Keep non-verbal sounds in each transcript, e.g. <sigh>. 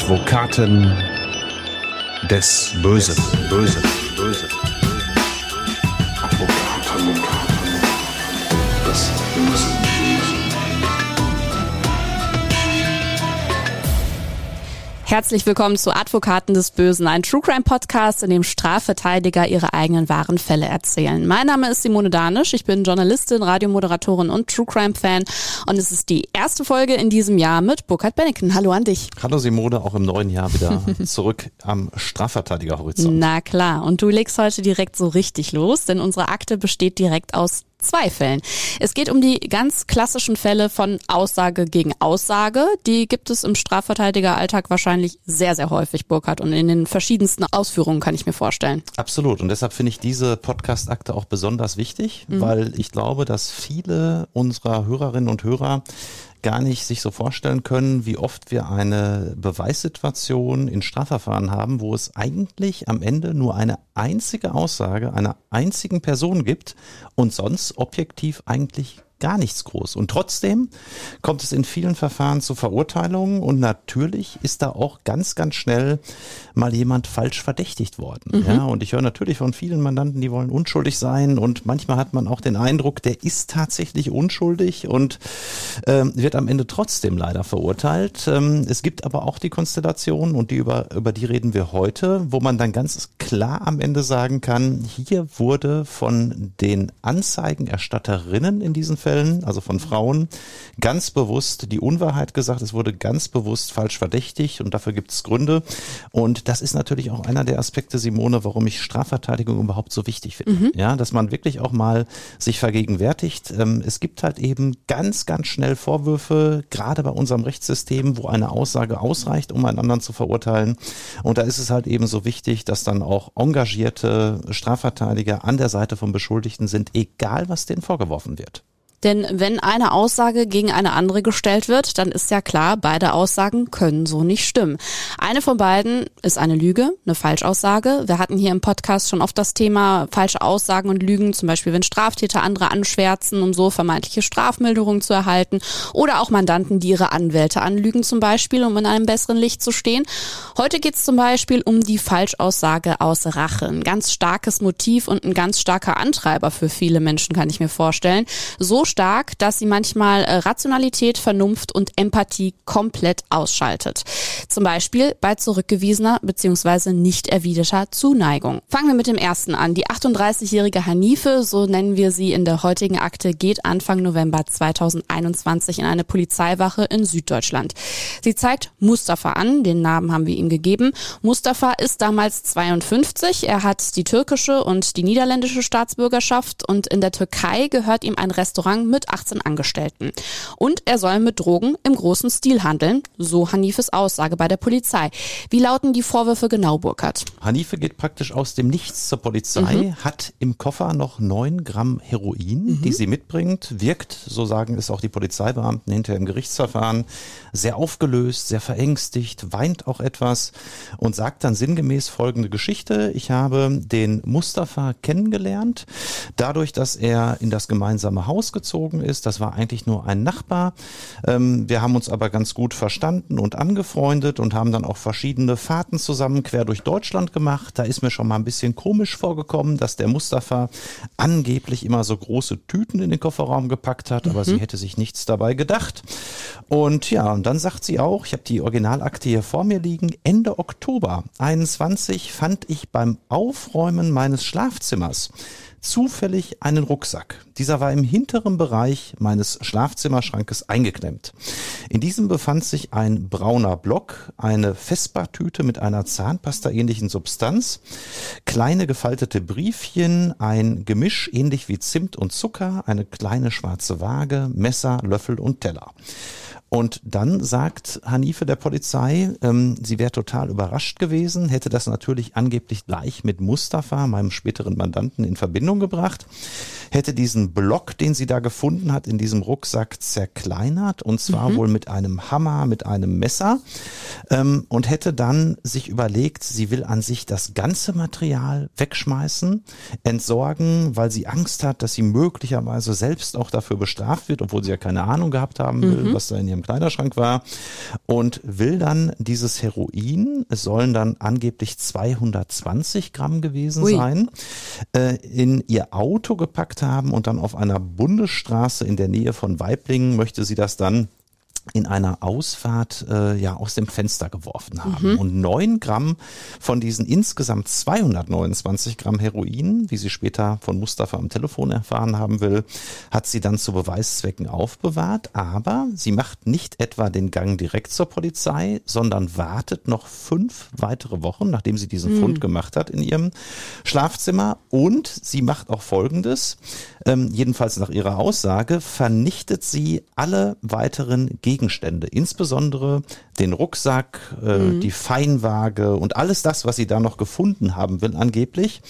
Advokaten des Bösen. Bösen. Herzlich willkommen zu Advokaten des Bösen, ein True Crime Podcast, in dem Strafverteidiger ihre eigenen wahren Fälle erzählen. Mein Name ist Simone Danisch, ich bin Journalistin, Radiomoderatorin und True Crime Fan und es ist die erste Folge in diesem Jahr mit Burkhard Benneken. Hallo an dich. Hallo Simone, auch im neuen Jahr wieder <laughs> zurück am Strafverteidigerhorizont. Na klar, und du legst heute direkt so richtig los, denn unsere Akte besteht direkt aus zwei Fällen. Es geht um die ganz klassischen Fälle von Aussage gegen Aussage. Die gibt es im Strafverteidigeralltag wahrscheinlich sehr, sehr häufig, Burkhard, und in den verschiedensten Ausführungen kann ich mir vorstellen. Absolut. Und deshalb finde ich diese Podcast-Akte auch besonders wichtig, mhm. weil ich glaube, dass viele unserer Hörerinnen und Hörer gar nicht sich so vorstellen können, wie oft wir eine Beweissituation in Strafverfahren haben, wo es eigentlich am Ende nur eine einzige Aussage einer einzigen Person gibt und sonst objektiv eigentlich gar nichts groß. Und trotzdem kommt es in vielen Verfahren zu Verurteilungen und natürlich ist da auch ganz, ganz schnell mal jemand falsch verdächtigt worden. Mhm. Ja, und ich höre natürlich von vielen Mandanten, die wollen unschuldig sein und manchmal hat man auch den Eindruck, der ist tatsächlich unschuldig und ähm, wird am Ende trotzdem leider verurteilt. Ähm, es gibt aber auch die Konstellation und die über, über die reden wir heute, wo man dann ganz klar am Ende sagen kann, hier wurde von den Anzeigenerstatterinnen in diesen Fällen Fällen, also von Frauen, ganz bewusst die Unwahrheit gesagt. Es wurde ganz bewusst falsch verdächtigt und dafür gibt es Gründe. Und das ist natürlich auch einer der Aspekte, Simone, warum ich Strafverteidigung überhaupt so wichtig finde. Mhm. Ja, dass man wirklich auch mal sich vergegenwärtigt. Ähm, es gibt halt eben ganz, ganz schnell Vorwürfe, gerade bei unserem Rechtssystem, wo eine Aussage ausreicht, um einen anderen zu verurteilen. Und da ist es halt eben so wichtig, dass dann auch engagierte Strafverteidiger an der Seite von Beschuldigten sind, egal was denen vorgeworfen wird. Denn wenn eine Aussage gegen eine andere gestellt wird, dann ist ja klar, beide Aussagen können so nicht stimmen. Eine von beiden ist eine Lüge, eine Falschaussage. Wir hatten hier im Podcast schon oft das Thema falsche Aussagen und Lügen, zum Beispiel wenn Straftäter andere anschwärzen, um so vermeintliche Strafmilderungen zu erhalten. Oder auch Mandanten, die ihre Anwälte anlügen zum Beispiel, um in einem besseren Licht zu stehen. Heute geht es zum Beispiel um die Falschaussage aus Rache. Ein ganz starkes Motiv und ein ganz starker Antreiber für viele Menschen, kann ich mir vorstellen. So stark, dass sie manchmal äh, Rationalität, Vernunft und Empathie komplett ausschaltet. Zum Beispiel bei zurückgewiesener bzw. nicht erwiderter Zuneigung. Fangen wir mit dem ersten an. Die 38-jährige Hanife, so nennen wir sie in der heutigen Akte, geht Anfang November 2021 in eine Polizeiwache in Süddeutschland. Sie zeigt Mustafa an, den Namen haben wir ihm gegeben. Mustafa ist damals 52, er hat die türkische und die niederländische Staatsbürgerschaft und in der Türkei gehört ihm ein Restaurant Umgang mit 18 Angestellten. Und er soll mit Drogen im großen Stil handeln, so Hanifes Aussage bei der Polizei. Wie lauten die Vorwürfe genau, Burkhard? Hanife geht praktisch aus dem Nichts zur Polizei, mhm. hat im Koffer noch neun Gramm Heroin, mhm. die sie mitbringt, wirkt, so sagen es auch die Polizeibeamten hinter im Gerichtsverfahren, sehr aufgelöst, sehr verängstigt, weint auch etwas und sagt dann sinngemäß folgende Geschichte. Ich habe den Mustafa kennengelernt, dadurch, dass er in das gemeinsame Haus gezogen gezogen ist. Das war eigentlich nur ein Nachbar. Ähm, wir haben uns aber ganz gut verstanden und angefreundet und haben dann auch verschiedene Fahrten zusammen quer durch Deutschland gemacht. Da ist mir schon mal ein bisschen komisch vorgekommen, dass der Mustafa angeblich immer so große Tüten in den Kofferraum gepackt hat, aber mhm. sie hätte sich nichts dabei gedacht. Und ja, und dann sagt sie auch, ich habe die Originalakte hier vor mir liegen, Ende Oktober 21 fand ich beim Aufräumen meines Schlafzimmers zufällig einen Rucksack. Dieser war im hinteren Bereich meines Schlafzimmerschrankes eingeklemmt. In diesem befand sich ein brauner Block, eine Vespertüte mit einer Zahnpasta-ähnlichen Substanz, kleine gefaltete Briefchen, ein Gemisch ähnlich wie Zimt und Zucker, eine kleine schwarze Waage, Messer, Löffel und Teller. Und dann sagt Hanife der Polizei, ähm, sie wäre total überrascht gewesen, hätte das natürlich angeblich gleich mit Mustafa, meinem späteren Mandanten, in Verbindung gebracht. hätte diesen Block, den sie da gefunden hat, in diesem Rucksack zerkleinert und zwar wohl mit einem Hammer, mit einem Messer ähm, und hätte dann sich überlegt, sie will an sich das ganze Material wegschmeißen, entsorgen, weil sie Angst hat, dass sie möglicherweise selbst auch dafür bestraft wird, obwohl sie ja keine Ahnung gehabt haben will, was da in ihrem Kleiderschrank war und will dann dieses Heroin, es sollen dann angeblich 220 Gramm gewesen Ui. sein, äh, in ihr Auto gepackt haben und dann auf einer Bundesstraße in der Nähe von Weiblingen möchte sie das dann in einer Ausfahrt äh, ja aus dem Fenster geworfen haben. Und neun Gramm von diesen insgesamt 229 Gramm Heroin, wie sie später von Mustafa am Telefon erfahren haben will, hat sie dann zu Beweiszwecken aufbewahrt. Aber sie macht nicht etwa den Gang direkt zur Polizei, sondern wartet noch fünf weitere Wochen, nachdem sie diesen Fund gemacht hat in ihrem Schlafzimmer. Und sie macht auch Folgendes, ähm, jedenfalls nach ihrer Aussage, vernichtet sie alle weiteren Gegenstände, insbesondere den Rucksack, äh, die Feinwaage und alles das, was sie da noch gefunden haben will, angeblich,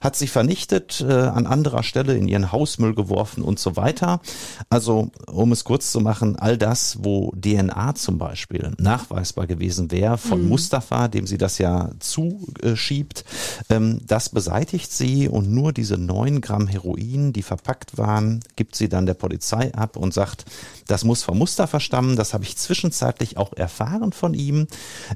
hat sie vernichtet, äh, an anderer Stelle in ihren Hausmüll geworfen und so weiter. Also, um es kurz zu machen, all das, wo DNA zum Beispiel nachweisbar gewesen wäre von Mustafa, dem sie das ja zuschiebt, ähm, das beseitigt sie und nur diese neun Gramm Heroin, die verpackt waren, gibt sie dann der Polizei ab und sagt, das muss von Mustafa stammen, das habe ich zwischenzeitlich auch erfahren von ihm.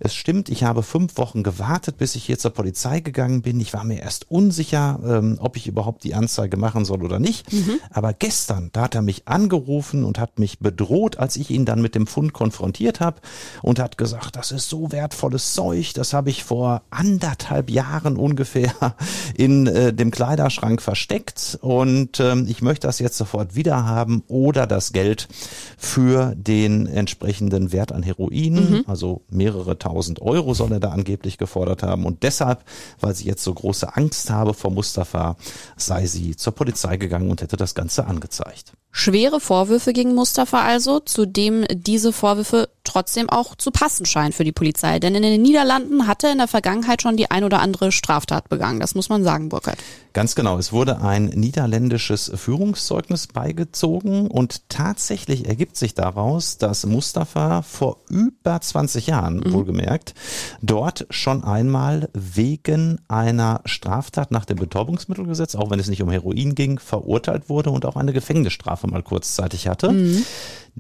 Es stimmt, ich habe fünf Wochen gewartet, bis ich hier zur Polizei gegangen bin. Ich war mir erst unsicher, ähm, ob ich überhaupt die Anzeige machen soll oder nicht. Aber gestern, da hat er mich angerufen und hat mich bedroht, als ich ihn dann mit dem Fund konfrontiert habe und hat gesagt, das ist so wertvolles Zeug, das habe ich vor anderthalb Jahren ungefähr <laughs> in äh, dem Kleiderschrank versteckt und ähm, ich möchte das jetzt sofort wieder haben oder das Geld für den entsprechenden Wert an Heroin, also mehrere tausend Euro soll er da angeblich gefordert haben. Und deshalb, weil sie jetzt so große Angst habe vor Mustafa, sei sie zur Polizei gegangen und hätte das Ganze angezeigt. Schwere Vorwürfe gegen Mustafa also, zu dem diese Vorwürfe trotzdem auch zu passen scheinen für die Polizei. Denn in den Niederlanden hat er in der Vergangenheit schon die ein oder andere Straftat begangen. Das muss man sagen, Burkhard. Ganz genau. Es wurde ein niederländisches Führungszeugnis beigezogen und tatsächlich ergibt sich daraus, dass Mustafa vor über 20 Jahren, wohlgemerkt, dort schon einmal wegen einer Straftat nach dem Betäubungsmittelgesetz, auch wenn es nicht um Heroin ging, verurteilt wurde und auch eine Gefängnisstrafe mal kurzzeitig hatte.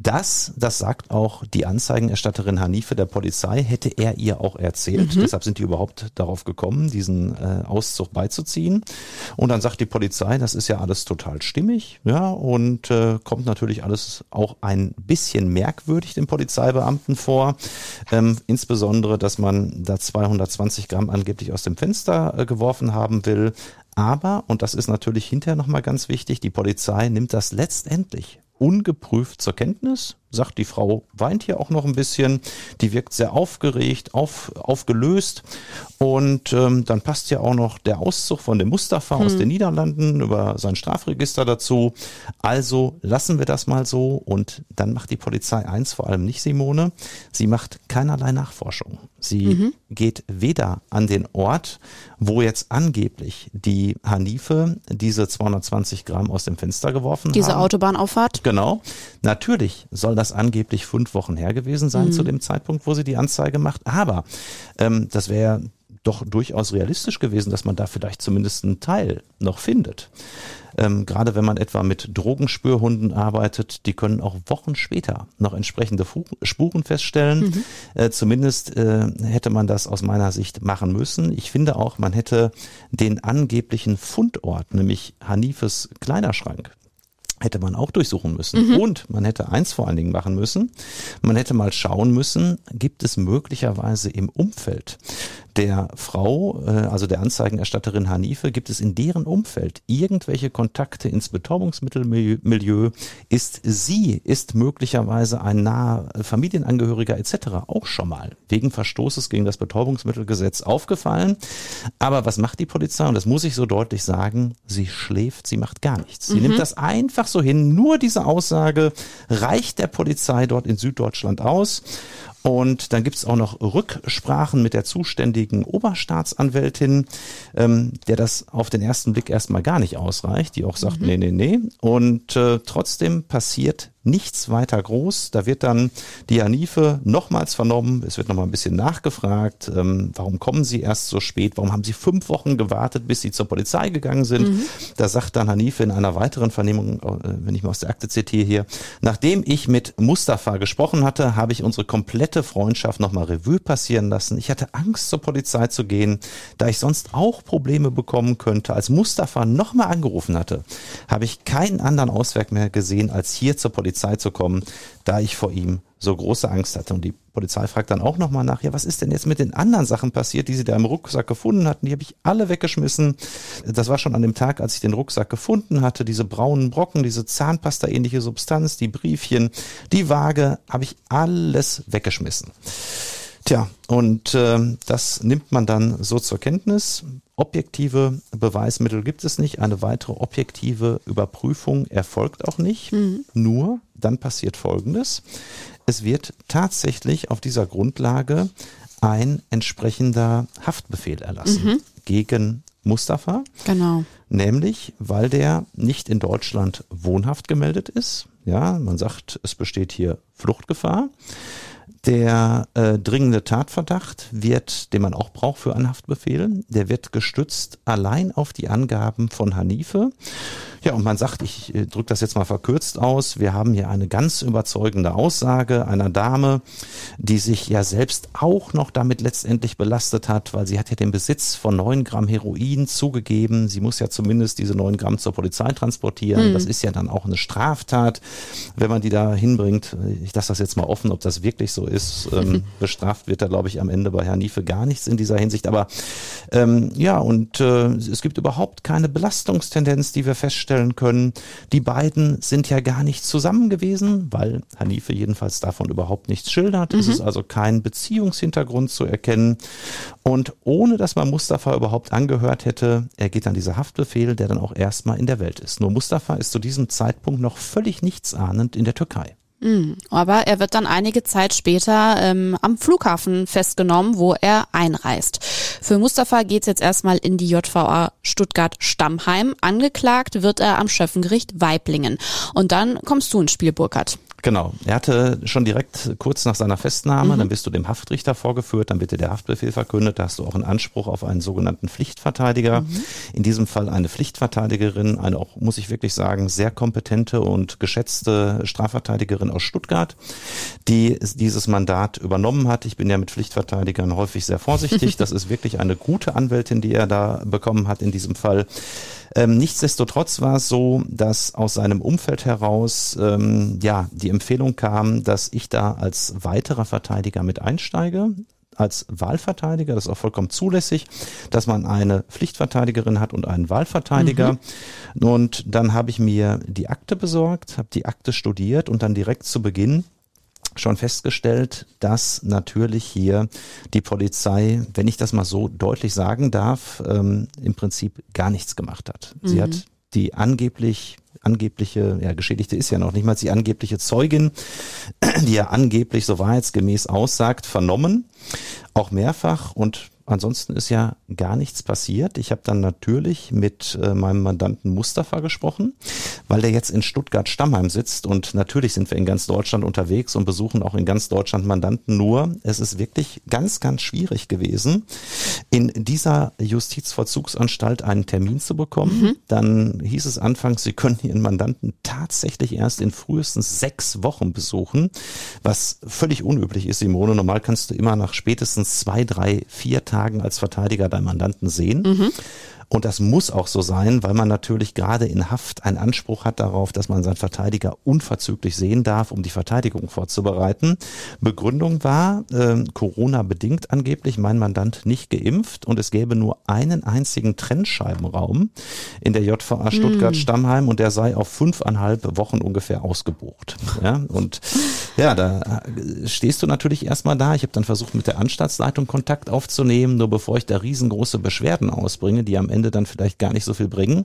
Das, das sagt auch die Anzeigenerstatterin Hanife der Polizei, hätte er ihr auch erzählt. Deshalb sind die überhaupt darauf gekommen, diesen äh, Auszug beizuziehen. Und dann sagt die Polizei, das ist ja alles total stimmig, ja, und äh, kommt natürlich alles auch ein bisschen merkwürdig den Polizeibeamten vor. Ähm, insbesondere, dass man da 220 Gramm angeblich aus dem Fenster äh, geworfen haben will. Aber, und das ist natürlich hinterher nochmal ganz wichtig, die Polizei nimmt das letztendlich ungeprüft zur Kenntnis, sagt, die Frau weint hier auch noch ein bisschen, die wirkt sehr aufgeregt, auf, aufgelöst und ähm, dann passt ja auch noch der Auszug von dem Mustafa aus den Niederlanden über sein Strafregister dazu. Also lassen wir das mal so und dann macht die Polizei eins, vor allem nicht Simone, sie macht keinerlei Nachforschung. Sie geht weder an den Ort, wo jetzt angeblich die Hanife diese 220 Gramm aus dem Fenster geworfen Diese haben. Autobahnauffahrt. Genau. Natürlich soll das angeblich fünf Wochen her gewesen sein zu dem Zeitpunkt, wo sie die Anzeige macht. Aber ähm, das wäre doch durchaus realistisch gewesen, dass man da vielleicht zumindest einen Teil noch findet. Ähm, gerade wenn man etwa mit Drogenspürhunden arbeitet, die können auch Wochen später noch entsprechende Fu Spuren feststellen. Äh, zumindest äh, hätte man das aus meiner Sicht machen müssen. Ich finde auch, man hätte den angeblichen Fundort, nämlich Hanifes Kleiderschrank, hätte man auch durchsuchen müssen. Und man hätte eins vor allen Dingen machen müssen. Man hätte mal schauen müssen, gibt es möglicherweise im Umfeld der Frau, äh, also der Anzeigenerstatterin Hanife, gibt es in deren Umfeld irgendwelche Kontakte ins Betäubungsmittelmilieu? Ist sie, ist möglicherweise ein naher Familienangehöriger etc. auch schon mal wegen Verstoßes gegen das Betäubungsmittelgesetz aufgefallen? Aber was macht die Polizei? Und das muss ich so deutlich sagen, sie schläft, sie macht gar nichts. Sie nimmt das einfach so hin. Nur diese Aussage reicht der Polizei dort in Süddeutschland aus. Und dann gibt es auch noch Rücksprachen mit der zuständigen Oberstaatsanwältin, ähm, der das auf den ersten Blick erstmal gar nicht ausreicht, die auch sagt, mhm. nee, nee, nee. Und äh, trotzdem passiert nichts weiter groß. Da wird dann die Hanife nochmals vernommen. Es wird nochmal ein bisschen nachgefragt. Ähm, warum kommen Sie erst so spät? Warum haben Sie fünf Wochen gewartet, bis Sie zur Polizei gegangen sind? Mhm. Da sagt dann Hanife in einer weiteren Vernehmung, äh, wenn ich mal aus der Akte zitiere hier, nachdem ich mit Mustafa gesprochen hatte, habe ich unsere komplette Freundschaft nochmal Revue passieren lassen. Ich hatte Angst, zur Polizei zu gehen, da ich sonst auch Probleme bekommen könnte. Als Mustafa nochmal angerufen hatte, habe ich keinen anderen Ausweg mehr gesehen, als hier zur Polizei Polizei zu kommen, da ich vor ihm so große Angst hatte. Und die Polizei fragt dann auch nochmal nach, ja, was ist denn jetzt mit den anderen Sachen passiert, die sie da im Rucksack gefunden hatten? Die habe ich alle weggeschmissen. Das war schon an dem Tag, als ich den Rucksack gefunden hatte. Diese braunen Brocken, diese Zahnpasta-ähnliche Substanz, die Briefchen, die Waage, habe ich alles weggeschmissen. Tja, und äh, das nimmt man dann so zur Kenntnis. Objektive Beweismittel gibt es nicht. Eine weitere objektive Überprüfung erfolgt auch nicht. Mhm. Nur dann passiert Folgendes. Es wird tatsächlich auf dieser Grundlage ein entsprechender Haftbefehl erlassen mhm. gegen Mustafa. Genau. Nämlich, weil der nicht in Deutschland wohnhaft gemeldet ist. Ja, man sagt, es besteht hier Fluchtgefahr. Der äh, dringende Tatverdacht wird, den man auch braucht für einen Haftbefehl, der wird gestützt allein auf die Angaben von Hanife. Ja, und man sagt, ich äh, drücke das jetzt mal verkürzt aus, wir haben hier eine ganz überzeugende Aussage einer Dame, die sich ja selbst auch noch damit letztendlich belastet hat, weil sie hat ja den Besitz von neun Gramm Heroin zugegeben. Sie muss ja zumindest diese neun Gramm zur Polizei transportieren. Mhm. Das ist ja dann auch eine Straftat, wenn man die da hinbringt. Ich lasse das jetzt mal offen, ob das wirklich so ist. Ähm, <laughs> bestraft wird da, glaube ich, am Ende bei Herrn Niefe gar nichts in dieser Hinsicht. Aber ähm, ja, und äh, es gibt überhaupt keine Belastungstendenz, die wir feststellen können. Die beiden sind ja gar nicht zusammen gewesen, weil Hanife jedenfalls davon überhaupt nichts schildert. Mhm. Es ist also kein Beziehungshintergrund zu erkennen. Und ohne dass man Mustafa überhaupt angehört hätte, ergeht dann dieser Haftbefehl, der dann auch erstmal in der Welt ist. Nur Mustafa ist zu diesem Zeitpunkt noch völlig nichtsahnend in der Türkei. Mhm. Aber er wird dann einige Zeit später ähm, am Flughafen festgenommen, wo er einreist. Für Mustafa geht's jetzt erstmal in die JVA Stuttgart-Stammheim. Angeklagt wird er am Schöffengericht Weiblingen. Und dann kommst du ins Spiel, Burkhard. Genau. Er hatte schon direkt kurz nach seiner Festnahme, mhm. dann bist du dem Haftrichter vorgeführt, dann wird dir der Haftbefehl verkündet, da hast du auch einen Anspruch auf einen sogenannten Pflichtverteidiger. Mhm. In diesem Fall eine Pflichtverteidigerin, eine auch, muss ich wirklich sagen, sehr kompetente und geschätzte Strafverteidigerin aus Stuttgart, die dieses Mandat übernommen hat. Ich bin ja mit Pflichtverteidigern häufig sehr vorsichtig. <laughs> Das ist wirklich eine gute Anwältin, die er da bekommen hat in diesem Fall. Ähm, nichtsdestotrotz war es so, dass aus seinem Umfeld heraus ähm, ja die Empfehlung kam, dass ich da als weiterer Verteidiger mit einsteige als Wahlverteidiger, das ist auch vollkommen zulässig, dass man eine Pflichtverteidigerin hat und einen Wahlverteidiger. Mhm. Und dann habe ich mir die Akte besorgt, habe die Akte studiert und dann direkt zu Beginn schon festgestellt, dass natürlich hier die Polizei, wenn ich das mal so deutlich sagen darf, ähm, im Prinzip gar nichts gemacht hat. Mhm. Sie hat die angeblich angebliche, ja, Geschädigte ist ja noch nicht mal die angebliche Zeugin, die ja angeblich so wahrheitsgemäß aussagt, vernommen, auch mehrfach und Ansonsten ist ja gar nichts passiert. Ich habe dann natürlich mit äh, meinem Mandanten Mustafa gesprochen, weil der jetzt in Stuttgart-Stammheim sitzt und natürlich sind wir in ganz Deutschland unterwegs und besuchen auch in ganz Deutschland Mandanten. Nur es ist wirklich ganz, ganz schwierig gewesen, in dieser Justizvollzugsanstalt einen Termin zu bekommen. Mhm. Dann hieß es anfangs, Sie können Ihren Mandanten tatsächlich erst in frühestens sechs Wochen besuchen, was völlig unüblich ist, Simone. Normal kannst du immer nach spätestens zwei, drei, vier Tagen Tagen als Verteidiger deinen Mandanten sehen. Mhm. Und das muss auch so sein, weil man natürlich gerade in Haft einen Anspruch hat darauf, dass man seinen Verteidiger unverzüglich sehen darf, um die Verteidigung vorzubereiten. Begründung war, äh, Corona bedingt angeblich, mein Mandant nicht geimpft und es gäbe nur einen einzigen Trennscheibenraum in der JVA Stuttgart-Stammheim hm. und der sei auf fünfeinhalb Wochen ungefähr ausgebucht. Ja, und ja, da stehst du natürlich erstmal da. Ich habe dann versucht, mit der Anstaltsleitung Kontakt aufzunehmen, nur bevor ich da riesengroße Beschwerden ausbringe, die am Ende Ende dann vielleicht gar nicht so viel bringen,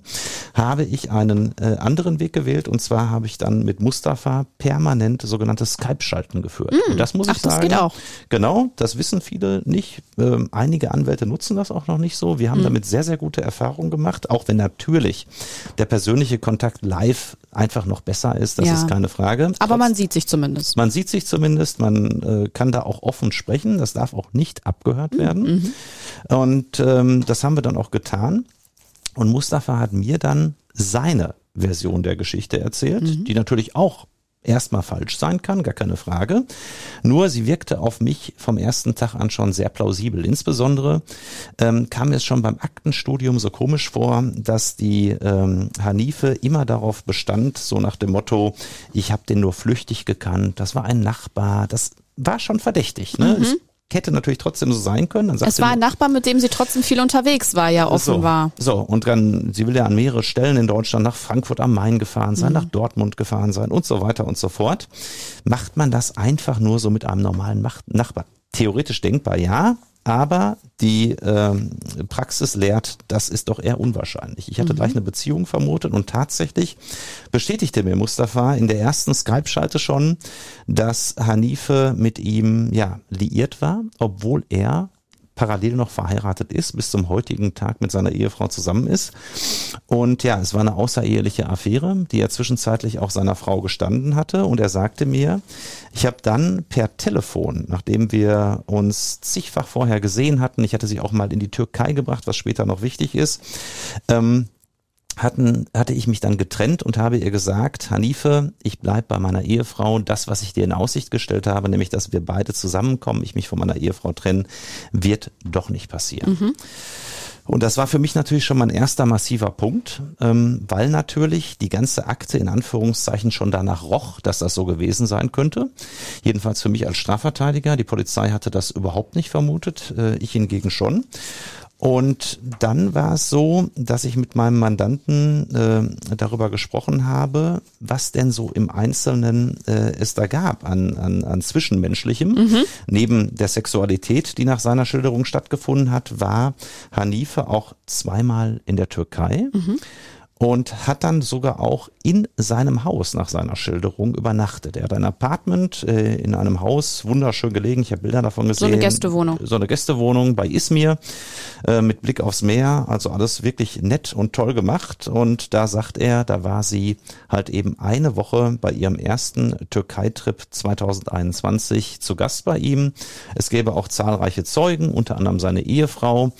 habe ich einen äh, anderen Weg gewählt und zwar habe ich dann mit Mustafa permanent sogenannte Skype-Schalten geführt. Mm. Und das muss Ach, ich sagen. das geht auch. Genau, das wissen viele nicht. Ähm, einige Anwälte nutzen das auch noch nicht so. Wir haben Mhm. damit sehr, sehr gute Erfahrungen gemacht, auch wenn natürlich der persönliche Kontakt live einfach noch besser ist, das Ja. ist keine Frage. Aber Trotz- man sieht sich zumindest. man sieht sich zumindest, man äh, kann da auch offen sprechen, das darf auch nicht abgehört werden. Und ähm, das haben wir dann auch getan. Und Mustafa hat mir dann seine Version der Geschichte erzählt, die natürlich auch erstmal falsch sein kann, gar keine Frage. Nur sie wirkte auf mich vom ersten Tag an schon sehr plausibel. Insbesondere ähm, kam mir es schon beim Aktenstudium so komisch vor, dass die ähm, Hanife immer darauf bestand, so nach dem Motto, ich habe den nur flüchtig gekannt, das war ein Nachbar, das war schon verdächtig. Ne? Es hätte natürlich trotzdem so sein können. Dann Es sagte war ein Nachbar, mit dem sie trotzdem viel unterwegs war, ja offenbar. so, so, und dann, sie will ja an mehrere Stellen in Deutschland nach Frankfurt am Main gefahren sein, nach Dortmund gefahren sein und so weiter und so fort. Macht man das einfach nur so mit einem normalen Mach Nachbar? Theoretisch denkbar, ja. Aber die ähm, Praxis lehrt, das ist doch eher unwahrscheinlich. Ich hatte gleich eine Beziehung vermutet und tatsächlich bestätigte mir Mustafa in der ersten Skype-Schalte schon, dass Hanife mit ihm ja liiert war, obwohl er parallel noch verheiratet ist, bis zum heutigen Tag mit seiner Ehefrau zusammen ist. Und ja, es war eine außereheliche Affäre, die er zwischenzeitlich auch seiner Frau gestanden hatte. Und er sagte mir, ich habe dann per Telefon, nachdem wir uns zigfach vorher gesehen hatten, ich hatte sie auch mal in die Türkei gebracht, was später noch wichtig ist, ähm, hatten, hatte ich mich dann getrennt und habe ihr gesagt, Hanife, ich bleib bei meiner Ehefrau. Das, was ich dir in Aussicht gestellt habe, nämlich, dass wir beide zusammenkommen, ich mich von meiner Ehefrau trennen, wird doch nicht passieren. Und das war für mich natürlich schon mein erster massiver Punkt, ähm, weil natürlich die ganze Akte in Anführungszeichen schon danach roch, dass das so gewesen sein könnte. Jedenfalls für mich als Strafverteidiger. Die Polizei hatte das überhaupt nicht vermutet, äh, ich hingegen schon. Und dann war es so, dass ich mit meinem Mandanten äh, darüber gesprochen habe, was denn so im Einzelnen äh, es da gab an, an, an Zwischenmenschlichem. Neben der Sexualität, die nach seiner Schilderung stattgefunden hat, war Hanife auch zweimal in der Türkei. Und hat dann sogar auch in seinem Haus nach seiner Schilderung übernachtet. Er hat ein Apartment äh, in einem Haus, wunderschön gelegen. Ich habe Bilder davon So gesehen. eine Gästewohnung. So eine Gästewohnung bei Izmir äh, mit Blick aufs Meer. Also alles wirklich nett und toll gemacht. Und da sagt er, da war sie halt eben eine Woche bei ihrem ersten Türkei-Trip 2021 zu Gast bei ihm. Es gäbe auch zahlreiche Zeugen, unter anderem seine Ehefrau,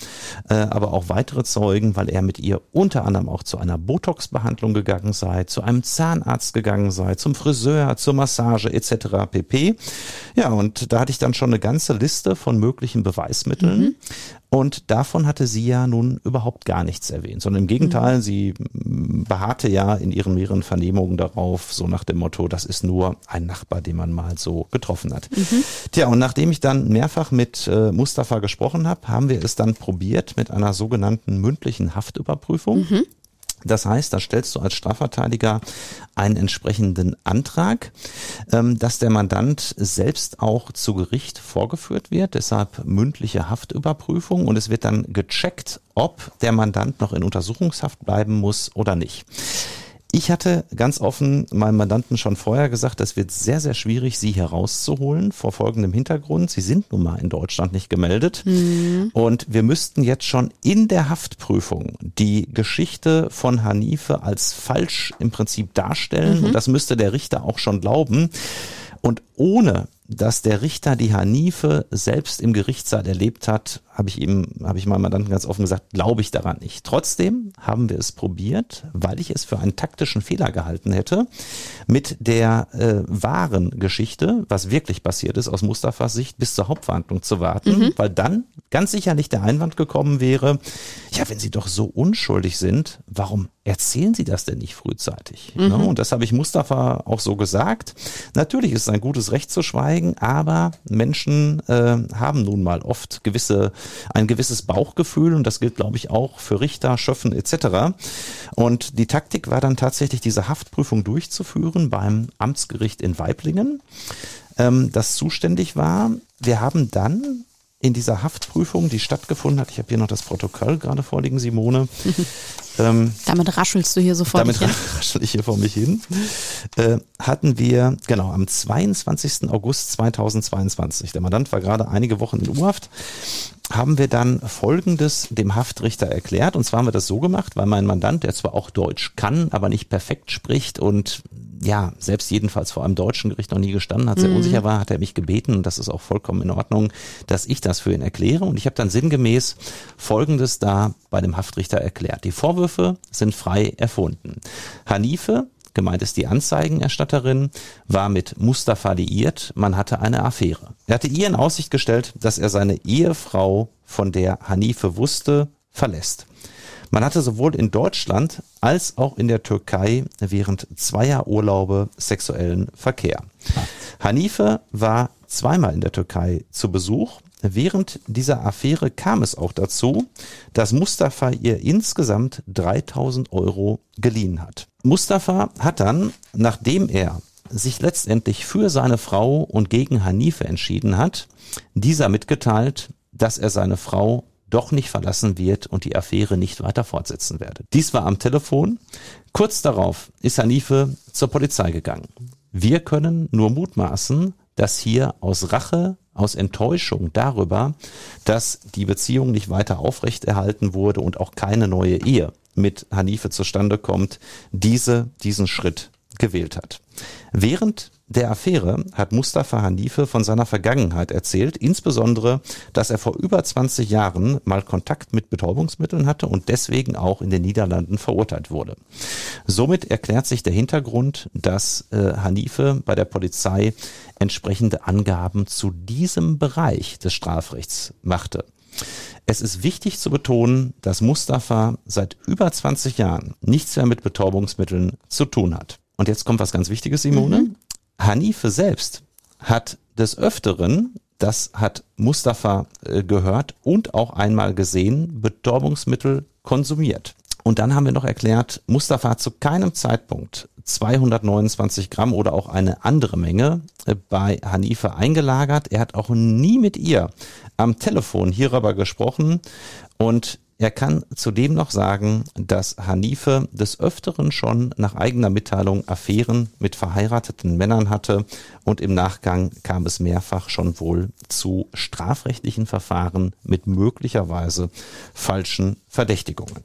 äh, aber auch weitere Zeugen, weil er mit ihr unter anderem auch zu einer Botox-Behandlung gegangen sei, zu einem Zahnarzt gegangen sei, zum Friseur, zur Massage etc. pp. Ja, und da hatte ich dann schon eine ganze Liste von möglichen Beweismitteln. Und davon hatte sie ja nun überhaupt gar nichts erwähnt, sondern im Gegenteil, sie mm, beharrte ja in ihren mehreren Vernehmungen darauf, so nach dem Motto, das ist nur ein Nachbar, den man mal so getroffen hat. Tja, und nachdem ich dann mehrfach mit äh, Mustafa gesprochen habe, haben wir es dann probiert mit einer sogenannten mündlichen Haftüberprüfung. Das heißt, da stellst du als Strafverteidiger einen entsprechenden Antrag, ähm, dass der Mandant selbst auch zu Gericht vorgeführt wird, deshalb mündliche Haftüberprüfung und es wird dann gecheckt, ob der Mandant noch in Untersuchungshaft bleiben muss oder nicht. Ich hatte ganz offen meinem Mandanten schon vorher gesagt, es wird sehr, sehr schwierig, sie herauszuholen vor folgendem Hintergrund. Sie sind nun mal in Deutschland nicht gemeldet. Und wir müssten jetzt schon in der Haftprüfung die Geschichte von Hanife als falsch im Prinzip darstellen. Und das müsste der Richter auch schon glauben. Und ohne dass der Richter die Hanife selbst im Gerichtssaal erlebt hat, habe ich ihm, habe ich meinem Mandanten ganz offen gesagt, glaube ich daran nicht. Trotzdem haben wir es probiert, weil ich es für einen taktischen Fehler gehalten hätte, mit der äh, wahren Geschichte, was wirklich passiert ist, aus Mustafas Sicht bis zur Hauptverhandlung zu warten, weil dann ganz sicherlich der Einwand gekommen wäre, ja, wenn Sie doch so unschuldig sind, warum erzählen Sie das denn nicht frühzeitig? Ne? Und das habe ich Mustafa auch so gesagt. Natürlich ist es ein gutes Recht zu schweigen, aber Menschen äh, haben nun mal oft gewisse, ein gewisses Bauchgefühl und das gilt, glaube ich, auch für Richter, Schöffen etc. Und die Taktik war dann tatsächlich, diese Haftprüfung durchzuführen beim Amtsgericht in Weiblingen, ähm, das zuständig war. Wir haben dann in dieser Haftprüfung, die stattgefunden hat, ich habe hier noch das Protokoll gerade vorliegen, Simone. <laughs> ähm, damit raschelst du hier sofort damit hin. <laughs> raschel ich hier vor mich hin. Äh, hatten wir, genau, am 22. August 2022, der Mandant war gerade einige Wochen in U-Haft, haben wir dann Folgendes dem Haftrichter erklärt. Und zwar haben wir das so gemacht, weil mein Mandant, der zwar auch Deutsch kann, aber nicht perfekt spricht und ja, selbst jedenfalls vor einem deutschen Gericht noch nie gestanden hat, sehr mhm. unsicher war, hat er mich gebeten, und das ist auch vollkommen in Ordnung, dass ich das für ihn erkläre. Und ich habe dann sinngemäß Folgendes da bei dem Haftrichter erklärt. Die Vorwürfe sind frei erfunden. Hanife gemeint ist die Anzeigenerstatterin, war mit Mustafa liiert, man hatte eine Affäre. Er hatte ihr in Aussicht gestellt, dass er seine Ehefrau, von der Hanife wusste, verlässt. Man hatte sowohl in Deutschland als auch in der Türkei während zweier Urlaube sexuellen Verkehr. Hanife war zweimal in der Türkei zu Besuch. Während dieser Affäre kam es auch dazu, dass Mustafa ihr insgesamt 3000 Euro geliehen hat. Mustafa hat dann, nachdem er sich letztendlich für seine Frau und gegen Hanife entschieden hat, dieser mitgeteilt, dass er seine Frau doch nicht verlassen wird und die Affäre nicht weiter fortsetzen werde. Dies war am Telefon. Kurz darauf ist Hanife zur Polizei gegangen. Wir können nur mutmaßen, dass hier aus Rache, aus Enttäuschung darüber, dass die Beziehung nicht weiter aufrechterhalten wurde und auch keine neue Ehe mit Hanife zustande kommt, diese diesen Schritt gewählt hat. Während der Affäre hat Mustafa Hanife von seiner Vergangenheit erzählt, insbesondere, dass er vor über 20 Jahren mal Kontakt mit Betäubungsmitteln hatte und deswegen auch in den Niederlanden verurteilt wurde. Somit erklärt sich der Hintergrund, dass äh, Hanife bei der Polizei entsprechende Angaben zu diesem Bereich des Strafrechts machte. Es ist wichtig zu betonen, dass Mustafa seit über 20 Jahren nichts mehr mit Betäubungsmitteln zu tun hat. Und jetzt kommt was ganz Wichtiges, Simone. Mhm. Hanife selbst hat des Öfteren, das hat Mustafa äh, gehört und auch einmal gesehen, Betäubungsmittel konsumiert. Und dann haben wir noch erklärt, Mustafa hat zu keinem Zeitpunkt 229 Gramm oder auch eine andere Menge äh, bei Hanife eingelagert. Er hat auch nie mit ihr am Telefon hierüber gesprochen und er kann zudem noch sagen, dass Hanife des Öfteren schon nach eigener Mitteilung Affären mit verheirateten Männern hatte und im Nachgang kam es mehrfach schon wohl zu strafrechtlichen Verfahren mit möglicherweise falschen Verdächtigungen.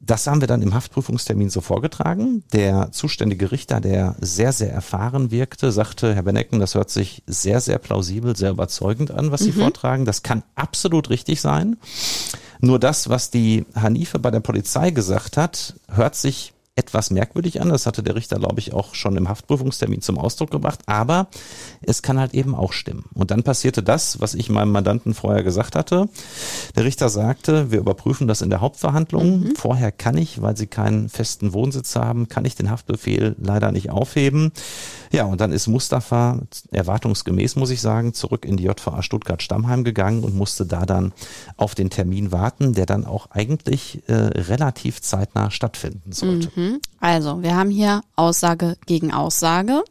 Das haben wir dann im Haftprüfungstermin so vorgetragen. Der zuständige Richter, der sehr, sehr erfahren wirkte, sagte, Herr Benecken, das hört sich sehr, sehr plausibel, sehr überzeugend an, was Sie mhm. vortragen. Das kann absolut richtig sein. Nur das, was die Hanife bei der Polizei gesagt hat, hört sich etwas merkwürdig an. Das hatte der Richter, glaube ich, auch schon im Haftprüfungstermin zum Ausdruck gebracht. Aber es kann halt eben auch stimmen. Und dann passierte das, was ich meinem Mandanten vorher gesagt hatte. Der Richter sagte, wir überprüfen das in der Hauptverhandlung. Mhm. Vorher kann ich, weil sie keinen festen Wohnsitz haben, kann ich den Haftbefehl leider nicht aufheben. Ja, und dann ist Mustafa erwartungsgemäß, muss ich sagen, zurück in die JVA Stuttgart-Stammheim gegangen und musste da dann auf den Termin warten, der dann auch eigentlich äh, relativ zeitnah stattfinden sollte. Mhm. Also, wir haben hier Aussage gegen Aussage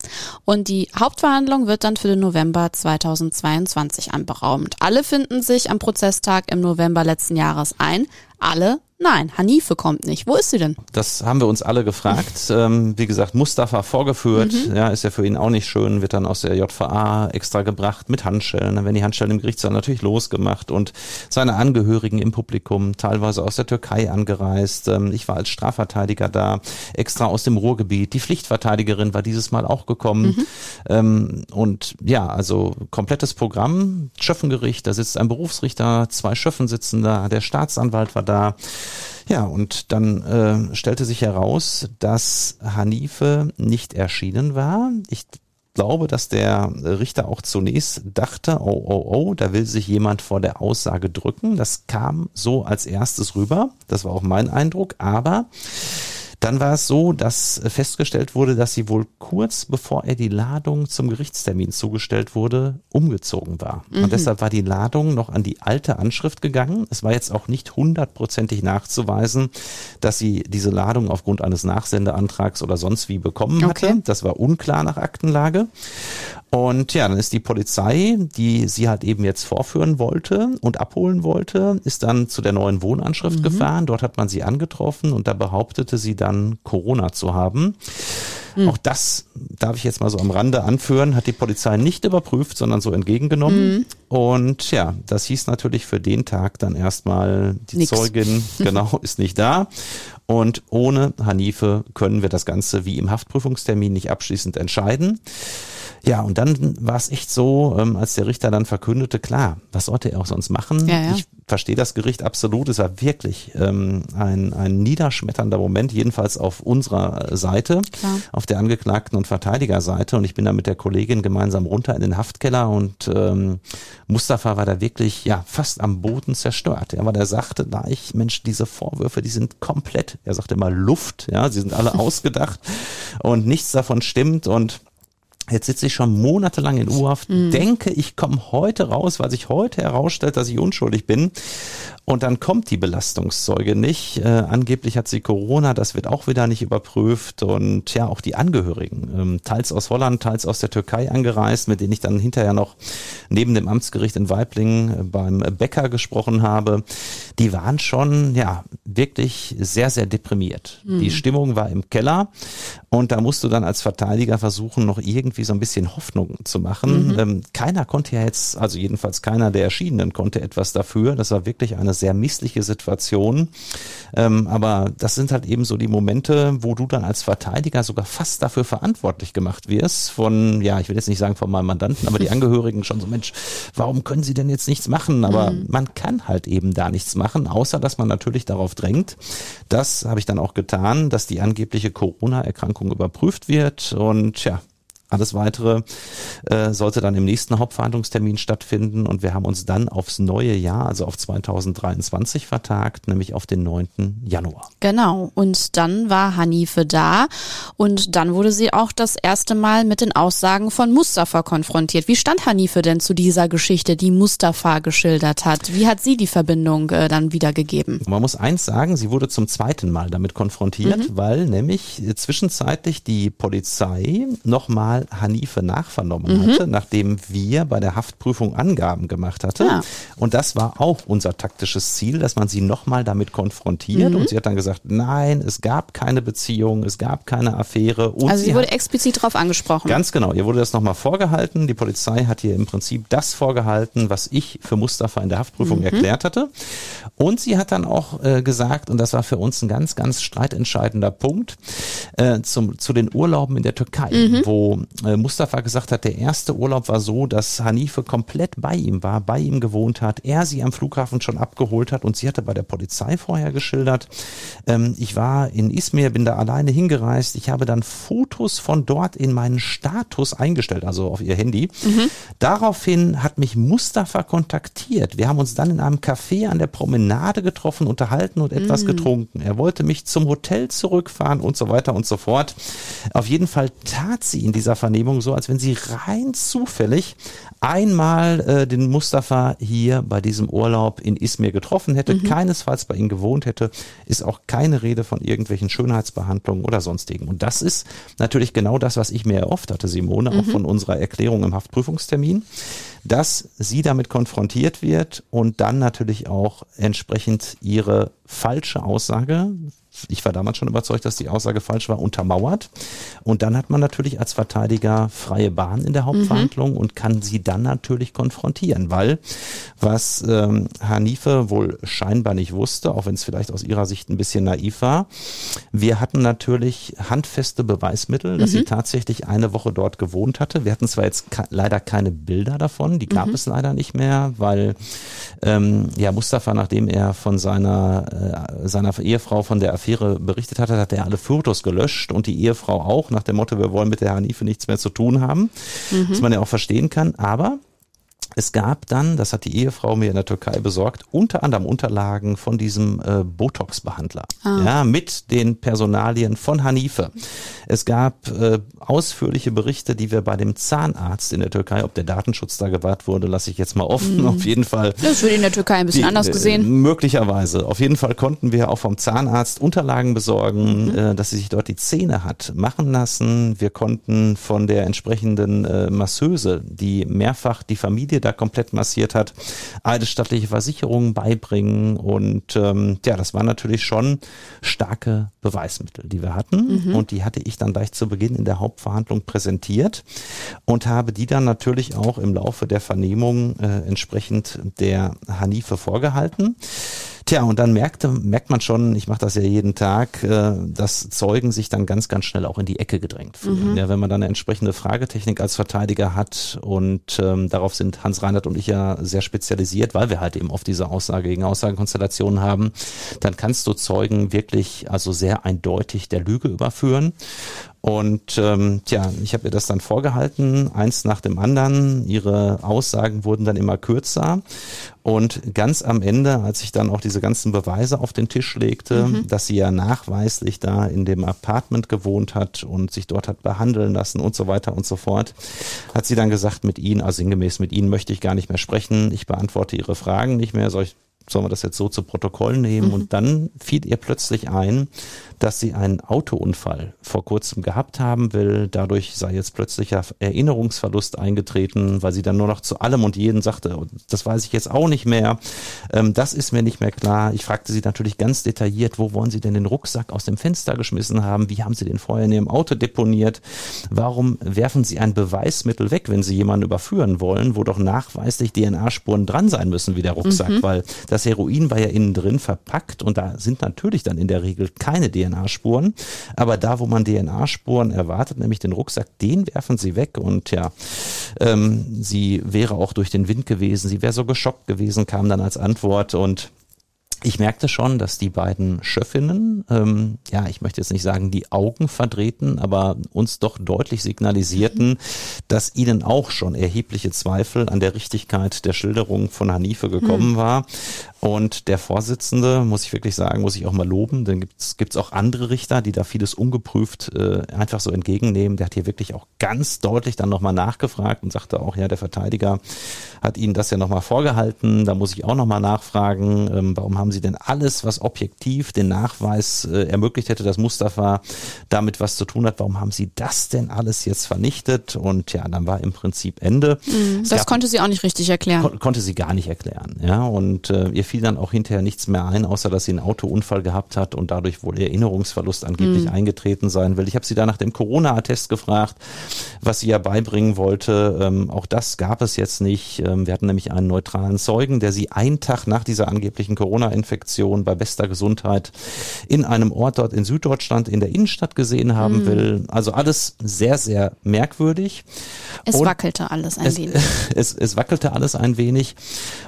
und die Hauptverhandlung wird dann für den November 2022 anberaumt. Alle finden sich am Prozesstag im November letzten Jahres ein. Alle Nein, Hanife kommt nicht. Wo ist sie denn? Das haben wir uns alle gefragt. <laughs> Ähm, wie gesagt, Mustafa vorgeführt, mhm. ja, ist ja für ihn auch nicht schön, wird dann aus der JVA extra gebracht mit Handschellen. Dann werden die Handschellen im Gerichtssaal natürlich losgemacht und seine Angehörigen im Publikum, teilweise aus der Türkei angereist. Ähm, ich war als Strafverteidiger da, extra aus dem Ruhrgebiet. Die Pflichtverteidigerin war dieses Mal auch gekommen. Mhm. Ähm, und ja, also komplettes Programm. Schöffengericht, da sitzt ein Berufsrichter, zwei Schöffen sitzen da, der Staatsanwalt war da. Ja, und dann äh, stellte sich heraus, dass Hanife nicht erschienen war. Ich glaube, dass der Richter auch zunächst dachte, oh, oh, oh, da will sich jemand vor der Aussage drücken. Das kam so als erstes rüber. Das war auch mein Eindruck. Aber dann war es so, dass festgestellt wurde, dass sie wohl kurz bevor er die Ladung zum Gerichtstermin zugestellt wurde, umgezogen war. Mhm. Und deshalb war die Ladung noch an die alte Anschrift gegangen. Es war jetzt auch nicht hundertprozentig nachzuweisen, dass sie diese Ladung aufgrund eines Nachsendeantrags oder sonst wie bekommen hatte. Okay. Das war unklar nach Aktenlage. Und ja, dann ist die Polizei, die sie halt eben jetzt vorführen wollte und abholen wollte, ist dann zu der neuen Wohnanschrift mhm. gefahren. Dort hat man sie angetroffen und da behauptete sie dann Corona zu haben. Mhm. Auch das darf ich jetzt mal so am Rande anführen, hat die Polizei nicht überprüft, sondern so entgegengenommen. Mhm. Und ja, das hieß natürlich für den Tag dann erstmal, die Nix. Zeugin, <laughs> genau, ist nicht da. Und ohne Hanife können wir das Ganze wie im Haftprüfungstermin nicht abschließend entscheiden. Ja, und dann war es echt so, ähm, als der Richter dann verkündete, klar, was sollte er auch sonst machen? Ja, ja. Ich verstehe das Gericht absolut. Es war wirklich ähm, ein, ein niederschmetternder Moment, jedenfalls auf unserer Seite, Klar. auf der Angeklagten- und Verteidigerseite. Und ich bin da mit der Kollegin gemeinsam runter in den Haftkeller und ähm, Mustafa war da wirklich ja fast am Boden zerstört. Ja, weil er sagte gleich, Mensch, diese Vorwürfe, die sind komplett, er sagte immer Luft, ja, sie sind alle <laughs> ausgedacht und nichts davon stimmt und Jetzt sitze ich schon monatelang in U-Haft, mhm. denke, ich komme heute raus, weil sich heute herausstellt, dass ich unschuldig bin. Und dann kommt die Belastungszeuge nicht. Äh, angeblich hat sie Corona, das wird auch wieder nicht überprüft. Und ja, auch die Angehörigen, ähm, teils aus Holland, teils aus der Türkei angereist, mit denen ich dann hinterher noch neben dem Amtsgericht in Weiblingen äh, beim Bäcker gesprochen habe, die waren schon, ja, wirklich sehr, sehr deprimiert. Mhm. Die Stimmung war im Keller und da musst du dann als Verteidiger versuchen, noch irgendwie so ein bisschen Hoffnung zu machen. Mhm. Ähm, keiner konnte ja jetzt, also jedenfalls keiner der Erschienenen konnte etwas dafür. Das war wirklich eine sehr missliche Situation. Ähm, aber das sind halt eben so die Momente, wo du dann als Verteidiger sogar fast dafür verantwortlich gemacht wirst von, ja, ich will jetzt nicht sagen von meinem Mandanten, aber die <laughs> Angehörigen schon so, Mensch, warum können sie denn jetzt nichts machen? Aber mhm. man kann halt eben da nichts machen, außer dass man natürlich darauf drängt. Das habe ich dann auch getan, dass die angebliche Corona-Erkrankung überprüft wird. Und ja, alles weitere äh, sollte dann im nächsten Hauptverhandlungstermin stattfinden und wir haben uns dann aufs neue Jahr, also auf 2023 vertagt, nämlich auf den 9. Januar. Genau. Und dann war Hanife da und dann wurde sie auch das erste Mal mit den Aussagen von Mustafa konfrontiert. Wie stand Hanife denn zu dieser Geschichte, die Mustafa geschildert hat? Wie hat sie die Verbindung äh, dann wiedergegeben? Man muss eins sagen, sie wurde zum zweiten Mal damit konfrontiert, mhm. weil nämlich zwischenzeitlich die Polizei nochmal mal Hanife nachvernommen mhm. hatte, nachdem wir bei der Haftprüfung Angaben gemacht hatte. Ja. Und das war auch unser taktisches Ziel, dass man sie nochmal damit konfrontiert. Mhm. Und sie hat dann gesagt, nein, es gab keine Beziehung, es gab keine Affäre. Und also sie, sie wurde explizit darauf angesprochen. Ganz genau, ihr wurde das nochmal vorgehalten. Die Polizei hat ihr im Prinzip das vorgehalten, was ich für Mustafa in der Haftprüfung mhm. erklärt hatte. Und sie hat dann auch äh, gesagt, und das war für uns ein ganz, ganz streitentscheidender Punkt, äh, zum, zu den Urlauben in der Türkei, mhm. wo Mustafa gesagt hat, der erste Urlaub war so, dass Hanife komplett bei ihm war, bei ihm gewohnt hat, er sie am Flughafen schon abgeholt hat und sie hatte bei der Polizei vorher geschildert, ähm, ich war in Izmir, bin da alleine hingereist, ich habe dann Fotos von dort in meinen Status eingestellt, also auf ihr Handy. Mhm. Daraufhin hat mich Mustafa kontaktiert. Wir haben uns dann in einem Café an der Promenade getroffen, unterhalten und etwas mhm. getrunken. Er wollte mich zum Hotel zurückfahren und so weiter und so fort. Auf jeden Fall tat sie in dieser Vernehmung so, als wenn sie rein zufällig einmal äh, den Mustafa hier bei diesem Urlaub in Izmir getroffen hätte, mhm. keinesfalls bei ihm gewohnt hätte, ist auch keine Rede von irgendwelchen Schönheitsbehandlungen oder sonstigen. Und das ist natürlich genau das, was ich mir erhofft hatte, Simone, mhm. auch von unserer Erklärung im Haftprüfungstermin, dass sie damit konfrontiert wird und dann natürlich auch entsprechend ihre falsche Aussage ich war damals schon überzeugt, dass die Aussage falsch war, untermauert. Und dann hat man natürlich als Verteidiger freie Bahn in der Hauptverhandlung mhm. und kann sie dann natürlich konfrontieren, weil was ähm, Hanife wohl scheinbar nicht wusste, auch wenn es vielleicht aus ihrer Sicht ein bisschen naiv war, wir hatten natürlich handfeste Beweismittel, dass mhm. sie tatsächlich eine Woche dort gewohnt hatte. Wir hatten zwar jetzt leider keine Bilder davon, die gab mhm. es leider nicht mehr, weil ähm, ja Mustafa, nachdem er von seiner, äh, seiner Ehefrau von der Affäre Affäre berichtet hatte, hat er alle Fotos gelöscht und die Ehefrau auch, nach dem Motto, wir wollen mit der Hanife nichts mehr zu tun haben, mhm. was man ja auch verstehen kann. Aber Es gab dann, das hat die Ehefrau mir in der Türkei besorgt, unter anderem Unterlagen von diesem äh, Botox-Behandler. Ah. Ja, mit den Personalien von Hanife. Es gab äh, ausführliche Berichte, die wir bei dem Zahnarzt in der Türkei, ob der Datenschutz da gewahrt wurde, lasse ich jetzt mal offen. Auf jeden Fall Das wird in der Türkei ein bisschen die, anders äh, gesehen. Möglicherweise. Auf jeden Fall konnten wir auch vom Zahnarzt Unterlagen besorgen, Mhm. äh, dass sie sich dort die Zähne hat machen lassen. Wir konnten von der entsprechenden äh, Masseuse, die mehrfach die Familie da komplett massiert hat, eidesstattliche Versicherungen beibringen. Und ähm, ja, das waren natürlich schon starke Beweismittel, die wir hatten. Und die hatte ich dann gleich zu Beginn in der Hauptverhandlung präsentiert und habe die dann natürlich auch im Laufe der Vernehmung äh, entsprechend der Hanife vorgehalten. Tja, und dann merkte, merkt man schon, ich mache das ja jeden Tag, äh, dass Zeugen sich dann ganz, ganz schnell auch in die Ecke gedrängt fühlen. Ja, wenn man dann eine entsprechende Fragetechnik als Verteidiger hat und ähm, darauf sind Hans Reinhardt und ich ja sehr spezialisiert, weil wir halt eben oft diese Aussage gegen Aussagenkonstellationen haben, dann kannst du Zeugen wirklich also sehr eindeutig der Lüge überführen. Und ähm, tja, ich habe ihr das dann vorgehalten, eins nach dem anderen. Ihre Aussagen wurden dann immer kürzer. Und ganz am Ende, als ich dann auch diese ganzen Beweise auf den Tisch legte, dass sie ja nachweislich da in dem Apartment gewohnt hat und sich dort hat behandeln lassen und so weiter und so fort, hat sie dann gesagt, mit Ihnen, also sinngemäß mit Ihnen möchte ich gar nicht mehr sprechen. Ich beantworte Ihre Fragen nicht mehr. Soll ich sollen wir das jetzt so zu Protokoll nehmen? Und dann fiel ihr plötzlich ein, dass sie einen Autounfall vor kurzem gehabt haben will. Dadurch sei jetzt plötzlicher Erinnerungsverlust eingetreten, weil sie dann nur noch zu allem und jedem sagte, das weiß ich jetzt auch nicht mehr. Ähm, das ist mir nicht mehr klar. Ich fragte sie natürlich ganz detailliert, wo wollen Sie denn den Rucksack aus dem Fenster geschmissen haben? Wie haben Sie den vorher in Ihrem Auto deponiert? Warum werfen Sie ein Beweismittel weg, wenn Sie jemanden überführen wollen, wo doch nachweislich DNA-Spuren dran sein müssen wie der Rucksack? Weil das Heroin war ja innen drin verpackt und da sind natürlich dann in der Regel keine DNA-Spuren. Aber da, wo man DNA-Spuren erwartet, nämlich den Rucksack, den werfen sie weg. Und ja, ähm, sie wäre auch durch den Wind gewesen, sie wäre so geschockt gewesen, kam dann als Antwort. Und ich merkte schon, dass die beiden Schöffinnen, ähm, ja, ich möchte jetzt nicht sagen, die Augen verdrehten, aber uns doch deutlich signalisierten, <laughs> dass ihnen auch schon erhebliche Zweifel an der Richtigkeit der Schilderung von Hanife gekommen war. Und der Vorsitzende, muss ich wirklich sagen, muss ich auch mal loben, denn gibt's gibt's auch andere Richter, die da vieles ungeprüft äh, einfach so entgegennehmen. Der hat hier wirklich auch ganz deutlich dann nochmal nachgefragt und sagte auch, ja, der Verteidiger hat Ihnen das ja nochmal vorgehalten. Da muss ich auch nochmal nachfragen, ähm, warum haben Sie denn alles, was objektiv den Nachweis äh, ermöglicht hätte, dass Mustafa damit was zu tun hat, warum haben Sie das denn alles jetzt vernichtet? Und ja, dann war im Prinzip Ende. Es Das gab- konnte sie auch nicht richtig erklären. kon konnte sie gar nicht erklären. Ja, und äh, ihr fiel dann auch hinterher nichts mehr ein, außer dass sie einen Autounfall gehabt hat und dadurch wohl Erinnerungsverlust angeblich eingetreten sein will. Ich habe sie da nach dem Corona-Attest gefragt, was sie ja beibringen wollte. Ähm, auch das gab es jetzt nicht. Ähm, wir hatten nämlich einen neutralen Zeugen, der sie einen Tag nach dieser angeblichen Corona-Infektion bei bester Gesundheit in einem Ort dort in Süddeutschland in der Innenstadt gesehen haben will. Also alles sehr, sehr merkwürdig. Es Und- wackelte alles ein es, wenig. <laughs> es, es wackelte alles ein wenig.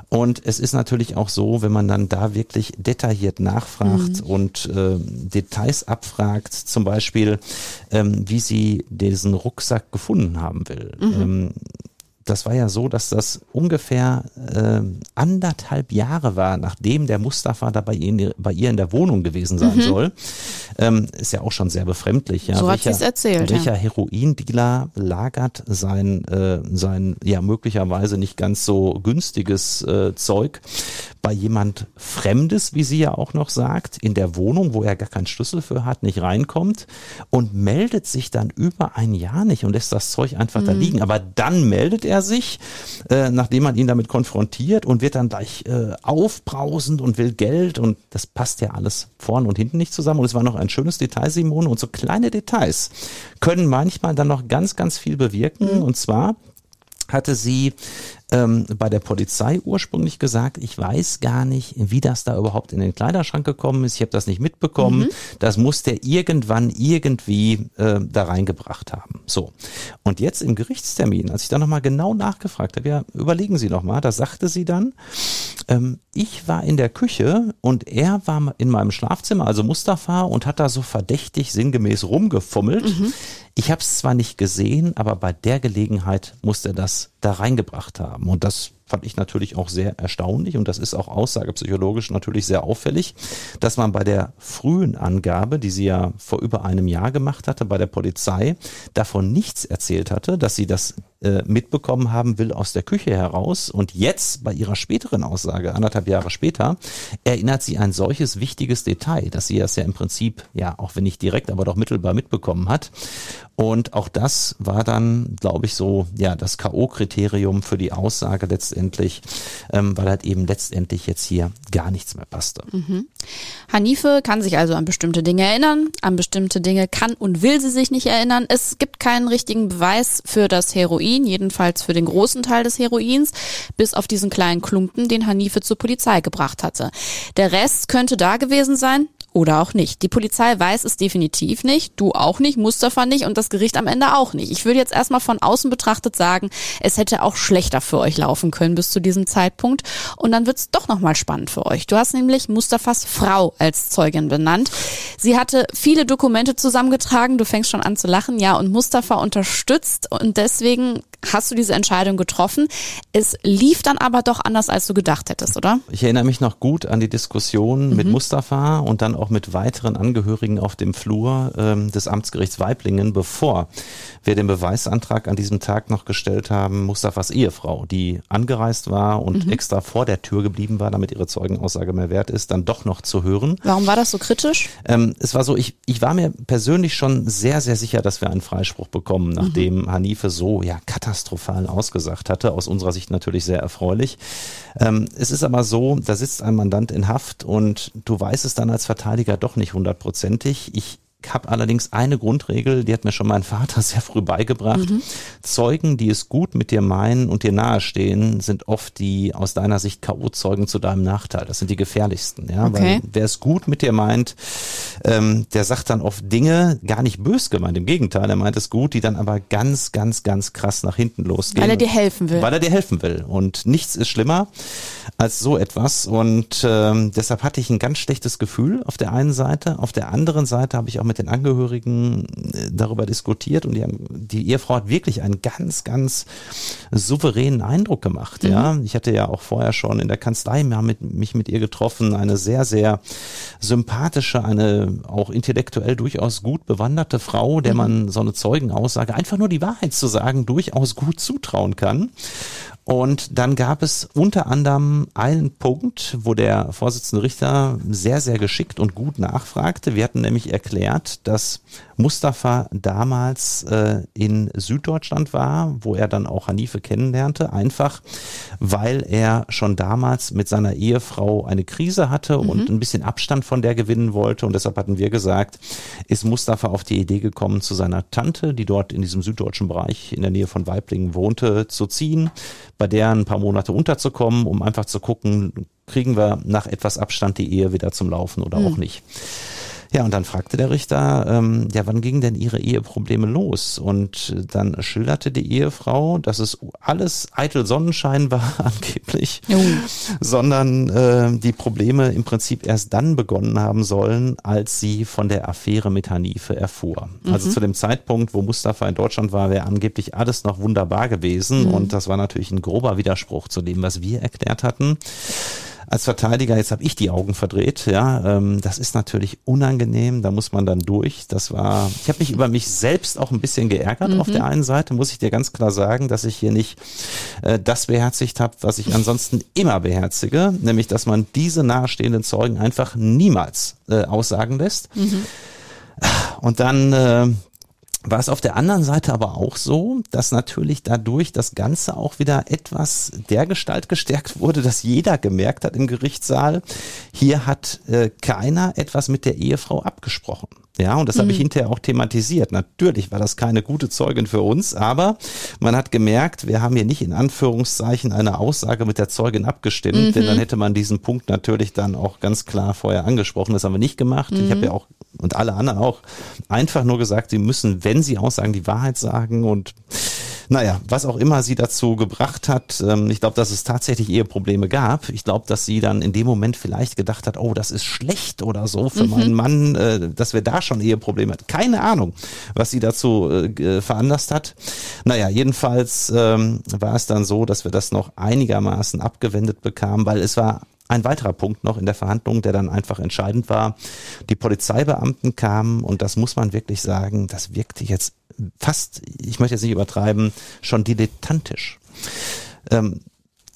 Und es ist natürlich auch so, wenn man dann da wirklich detailliert nachfragt und äh, Details abfragt, zum Beispiel, ähm, wie sie diesen Rucksack gefunden haben will. Ähm, das war ja so, dass das ungefähr äh, anderthalb Jahre war, nachdem der Mustafa da bei ihr, bei ihr in der Wohnung gewesen sein soll. Ähm, ist ja auch schon sehr befremdlich. Ja. So hat sie's erzählt, ja. Welcher Heroindealer lagert sein, äh, sein ja möglicherweise nicht ganz so günstiges äh, Zeug bei jemand Fremdes, wie sie ja auch noch sagt, in der Wohnung, wo er gar keinen Schlüssel für hat, nicht reinkommt und meldet sich dann über ein Jahr nicht und lässt das Zeug einfach Mhm. da liegen. Aber dann meldet er sich, äh, nachdem man ihn damit konfrontiert und wird dann gleich äh, aufbrausend und will Geld und das passt ja alles vorn und hinten nicht zusammen. Und es war noch ein schönes Detail, Simone, und so kleine Details können manchmal dann noch ganz, ganz viel bewirken. Und zwar hatte sie ähm, bei der Polizei ursprünglich gesagt, ich weiß gar nicht, wie das da überhaupt in den Kleiderschrank gekommen ist. Ich habe das nicht mitbekommen. Das muss der irgendwann irgendwie äh, da reingebracht haben. So. Und jetzt im Gerichtstermin, als ich da nochmal genau nachgefragt habe, ja, überlegen Sie nochmal, da sagte sie dann, ähm, ich war in der Küche und er war in meinem Schlafzimmer, also Mustafa, und hat da so verdächtig sinngemäß rumgefummelt. Ich habe es zwar nicht gesehen, aber bei der Gelegenheit muss er das da reingebracht haben. Und das fand ich natürlich auch sehr erstaunlich und das ist auch aussagepsychologisch natürlich sehr auffällig, dass man bei der frühen Angabe, die sie ja vor über einem Jahr gemacht hatte bei der Polizei, davon nichts erzählt hatte, dass sie das äh, mitbekommen haben will aus der Küche heraus. Und jetzt bei ihrer späteren Aussage, anderthalb Jahre später, erinnert sie ein solches wichtiges Detail, dass sie das ja im Prinzip, ja, auch wenn nicht direkt, aber doch mittelbar mitbekommen hat. Und auch das war dann, glaube ich, so, ja, das K.O.-Kriterium für die Aussage letztendlich, ähm, weil halt eben letztendlich jetzt hier gar nichts mehr passte. Mhm. Hanife kann sich also an bestimmte Dinge erinnern, an bestimmte Dinge kann und will sie sich nicht erinnern. Es gibt keinen richtigen Beweis für das Heroin, jedenfalls für den großen Teil des Heroins, bis auf diesen kleinen Klumpen, den Hanife zur Polizei gebracht hatte. Der Rest könnte da gewesen sein, oder auch nicht. Die Polizei weiß es definitiv nicht, du auch nicht, Mustafa nicht und das Gericht am Ende auch nicht. Ich würde jetzt erstmal von außen betrachtet sagen, es hätte auch schlechter für euch laufen können bis zu diesem Zeitpunkt und dann wird's doch nochmal spannend für euch. Du hast nämlich Mustafas Frau als Zeugin benannt. Sie hatte viele Dokumente zusammengetragen, du fängst schon an zu lachen, ja, und Mustafa unterstützt und deswegen hast du diese Entscheidung getroffen. Es lief dann aber doch anders, als du gedacht hättest, oder? Ich erinnere mich noch gut an die Diskussion mhm. mit Mustafa und dann auch mit weiteren Angehörigen auf dem Flur ähm, des Amtsgerichts Weiblingen, bevor wir den Beweisantrag an diesem Tag noch gestellt haben, Mustafas Ehefrau, die angereist war und mhm. extra vor der Tür geblieben war, damit ihre Zeugenaussage mehr wert ist, dann doch noch zu hören. Warum war das so kritisch? Ähm, es war so, ich, ich war mir persönlich schon sehr, sehr sicher, dass wir einen Freispruch bekommen, nachdem mhm. Hanife so ja katastrophal ausgesagt hatte. Aus unserer Sicht natürlich sehr erfreulich. Ähm, es ist aber so, da sitzt ein Mandant in Haft und du weißt es dann als Verteidiger doch nicht hundertprozentig. Ich habe allerdings eine Grundregel, die hat mir schon mein Vater <laughs> sehr früh beigebracht. Mhm. Zeugen, die es gut mit dir meinen und dir nahestehen, sind oft die aus deiner Sicht K.O.-Zeugen zu deinem Nachteil. Das sind die gefährlichsten. Ja? Okay. Weil wer es gut mit dir meint, ähm, der sagt dann oft Dinge, gar nicht bös gemeint, im Gegenteil, er meint es gut, die dann aber ganz, ganz, ganz krass nach hinten losgehen. Weil er dir helfen will. Weil er dir helfen will. Und nichts ist schlimmer als so etwas. Und ähm, deshalb hatte ich ein ganz schlechtes Gefühl auf der einen Seite. Auf der anderen Seite habe ich auch mit den Angehörigen äh, darüber diskutiert und die, haben, die Ehefrau hat wirklich einen ganz, ganz souveränen Eindruck gemacht. Mhm. Ja, ich hatte ja auch vorher schon in der Kanzlei mit, mich mit ihr getroffen, eine sehr, sehr sympathische, eine auch intellektuell durchaus gut bewanderte Frau, der mhm. man so eine Zeugenaussage einfach nur die Wahrheit zu sagen durchaus gut zutrauen kann. Und dann gab es unter anderem einen Punkt, wo der Vorsitzende Richter sehr, sehr geschickt und gut nachfragte. Wir hatten nämlich erklärt, dass Mustafa damals äh, in Süddeutschland war, wo er dann auch Hanife kennenlernte, einfach weil er schon damals mit seiner Ehefrau eine Krise hatte mhm. und ein bisschen Abstand von der gewinnen wollte. Und deshalb hatten wir gesagt, ist Mustafa auf die Idee gekommen, zu seiner Tante, die dort in diesem süddeutschen Bereich in der Nähe von Weiblingen wohnte, zu ziehen bei der ein paar Monate unterzukommen, um einfach zu gucken, kriegen wir nach etwas Abstand die Ehe wieder zum Laufen oder mhm. auch nicht. Ja, und dann fragte der Richter, ähm, ja, wann gingen denn ihre Eheprobleme los? Und dann schilderte die Ehefrau, dass es alles eitel Sonnenschein war <laughs> angeblich, oh. sondern äh, die Probleme im Prinzip erst dann begonnen haben sollen, als sie von der Affäre mit Hanife erfuhr. Also mhm. Also zu dem Zeitpunkt, wo Mustafa in Deutschland war, wäre angeblich alles noch wunderbar gewesen. Mhm. Und das war natürlich ein grober Widerspruch zu dem, was wir erklärt hatten als Verteidiger, jetzt habe ich die Augen verdreht, ja, ähm, das ist natürlich unangenehm, da muss man dann durch. Das war, ich habe mich über mich selbst auch ein bisschen geärgert mhm. auf der einen Seite, muss ich dir ganz klar sagen, dass ich hier nicht äh, das beherzigt habe, was ich ansonsten immer beherzige, nämlich dass man diese nahestehenden Zeugen einfach niemals äh, aussagen lässt. Mhm. Und dann äh, war es auf der anderen Seite aber auch so, dass natürlich dadurch das Ganze auch wieder etwas der Gestalt gestärkt wurde, dass jeder gemerkt hat im Gerichtssaal, hier hat äh, keiner etwas mit der Ehefrau abgesprochen. Ja, und das mhm. habe ich mhm. hinterher auch thematisiert. Natürlich war das keine gute Zeugin für uns, aber man hat gemerkt, wir haben hier nicht in Anführungszeichen eine Aussage mit der Zeugin abgestimmt, mhm. denn dann hätte man diesen Punkt natürlich dann auch ganz klar vorher angesprochen. Das haben wir nicht gemacht. Mhm. Ich habe ja auch und alle anderen auch einfach nur gesagt, sie müssen, wenn sie aussagen, die Wahrheit sagen und Naja, was auch immer sie dazu gebracht hat, ähm, ich glaube, dass es tatsächlich Eheprobleme gab. Ich glaube, dass sie dann in dem Moment vielleicht gedacht hat, oh, das ist schlecht oder so für mhm. meinen Mann, äh, dass wir da schon Eheprobleme hat. Keine Ahnung, was sie dazu äh, veranlasst hat. Naja, jedenfalls ähm, war es dann so, dass wir das noch einigermaßen abgewendet bekamen, weil es war ein weiterer Punkt noch in der Verhandlung, der dann einfach entscheidend war. Die Polizeibeamten kamen und das muss man wirklich sagen, das wirkte jetzt fast, ich möchte jetzt nicht übertreiben, schon dilettantisch. Ähm,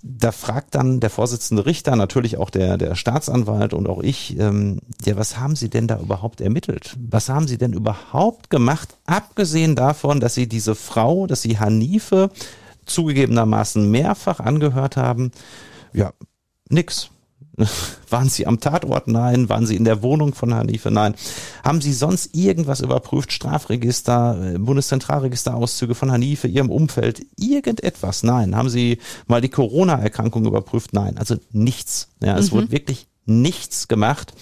da fragt dann der Vorsitzende Richter, natürlich auch der, der Staatsanwalt und auch ich, ähm, ja, was haben Sie denn da überhaupt ermittelt? Was haben Sie denn überhaupt gemacht, abgesehen davon, dass Sie diese Frau, dass Sie Hanife zugegebenermaßen mehrfach angehört haben? Ja, nix. <laughs> Waren Sie am Tatort? Nein. Waren Sie in der Wohnung von Hanife? Nein. Haben Sie sonst irgendwas überprüft? Strafregister, äh, Bundeszentralregisterauszüge von Hanife, Ihrem Umfeld? Irgendetwas? Nein. Haben Sie mal die Corona-Erkrankung überprüft? Nein. Also nichts. Ja, es mhm. wurde wirklich nichts gemacht.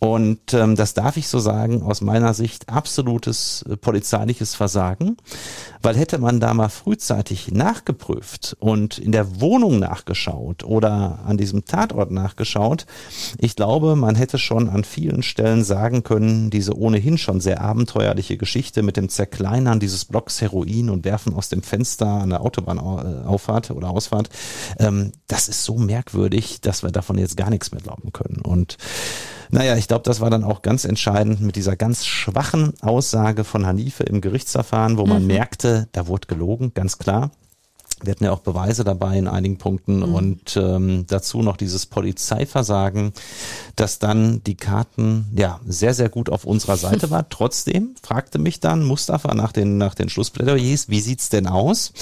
Und ähm, das darf ich so sagen, aus meiner Sicht absolutes äh, polizeiliches Versagen, weil hätte man da mal frühzeitig nachgeprüft und in der Wohnung nachgeschaut oder an diesem Tatort nachgeschaut, ich glaube, man hätte schon an vielen Stellen sagen können, diese ohnehin schon sehr abenteuerliche Geschichte mit dem Zerkleinern dieses Blocks Heroin und Werfen aus dem Fenster an der Autobahnauffahrt oder Ausfahrt, ähm, das ist so merkwürdig, dass wir davon jetzt gar nichts mehr glauben können. Und naja, ich glaube, das war dann auch ganz entscheidend mit dieser ganz schwachen Aussage von Hanife im Gerichtsverfahren, wo man mhm. merkte, da wurde gelogen, ganz klar. Wir hatten ja auch Beweise dabei in einigen Punkten mhm. und ähm, dazu noch dieses Polizeiversagen, dass dann die Karten ja sehr, sehr gut auf unserer Seite <laughs> war. Trotzdem fragte mich dann Mustafa nach den, nach den Schlussplädoyers, wie sieht's denn aus?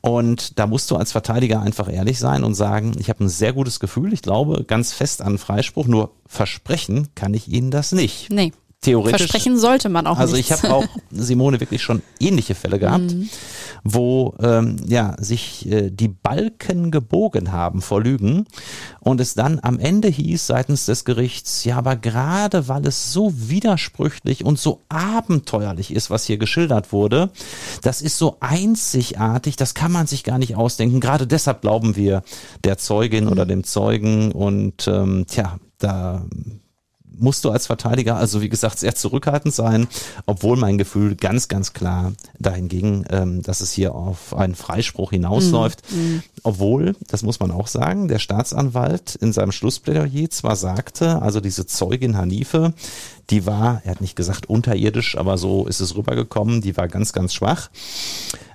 Und da musst du als Verteidiger einfach ehrlich sein und sagen, ich habe ein sehr gutes Gefühl, ich glaube ganz fest an Freispruch, nur versprechen kann ich Ihnen das nicht. Nee theoretisch. Versprechen sollte man auch also nicht. Also ich habe auch <laughs> Simone wirklich schon ähnliche Fälle gehabt, mhm. wo ähm, ja sich äh, die Balken gebogen haben vor Lügen und es dann am Ende hieß seitens des Gerichts, ja, aber gerade weil es so widersprüchlich und so abenteuerlich ist, was hier geschildert wurde, das ist so einzigartig, das kann man sich gar nicht ausdenken. Gerade deshalb glauben wir der Zeugin mhm. oder dem Zeugen und ähm, tja, da musst du als Verteidiger also wie gesagt sehr zurückhaltend sein, obwohl mein Gefühl ganz, ganz klar dahin ging, ähm, dass es hier auf einen Freispruch hinausläuft. Mm, Obwohl, das muss man auch sagen, der Staatsanwalt in seinem Schlussplädoyer zwar sagte, also diese Zeugin Hanife, die war, er hat nicht gesagt unterirdisch, aber so ist es rübergekommen, die war ganz, ganz schwach.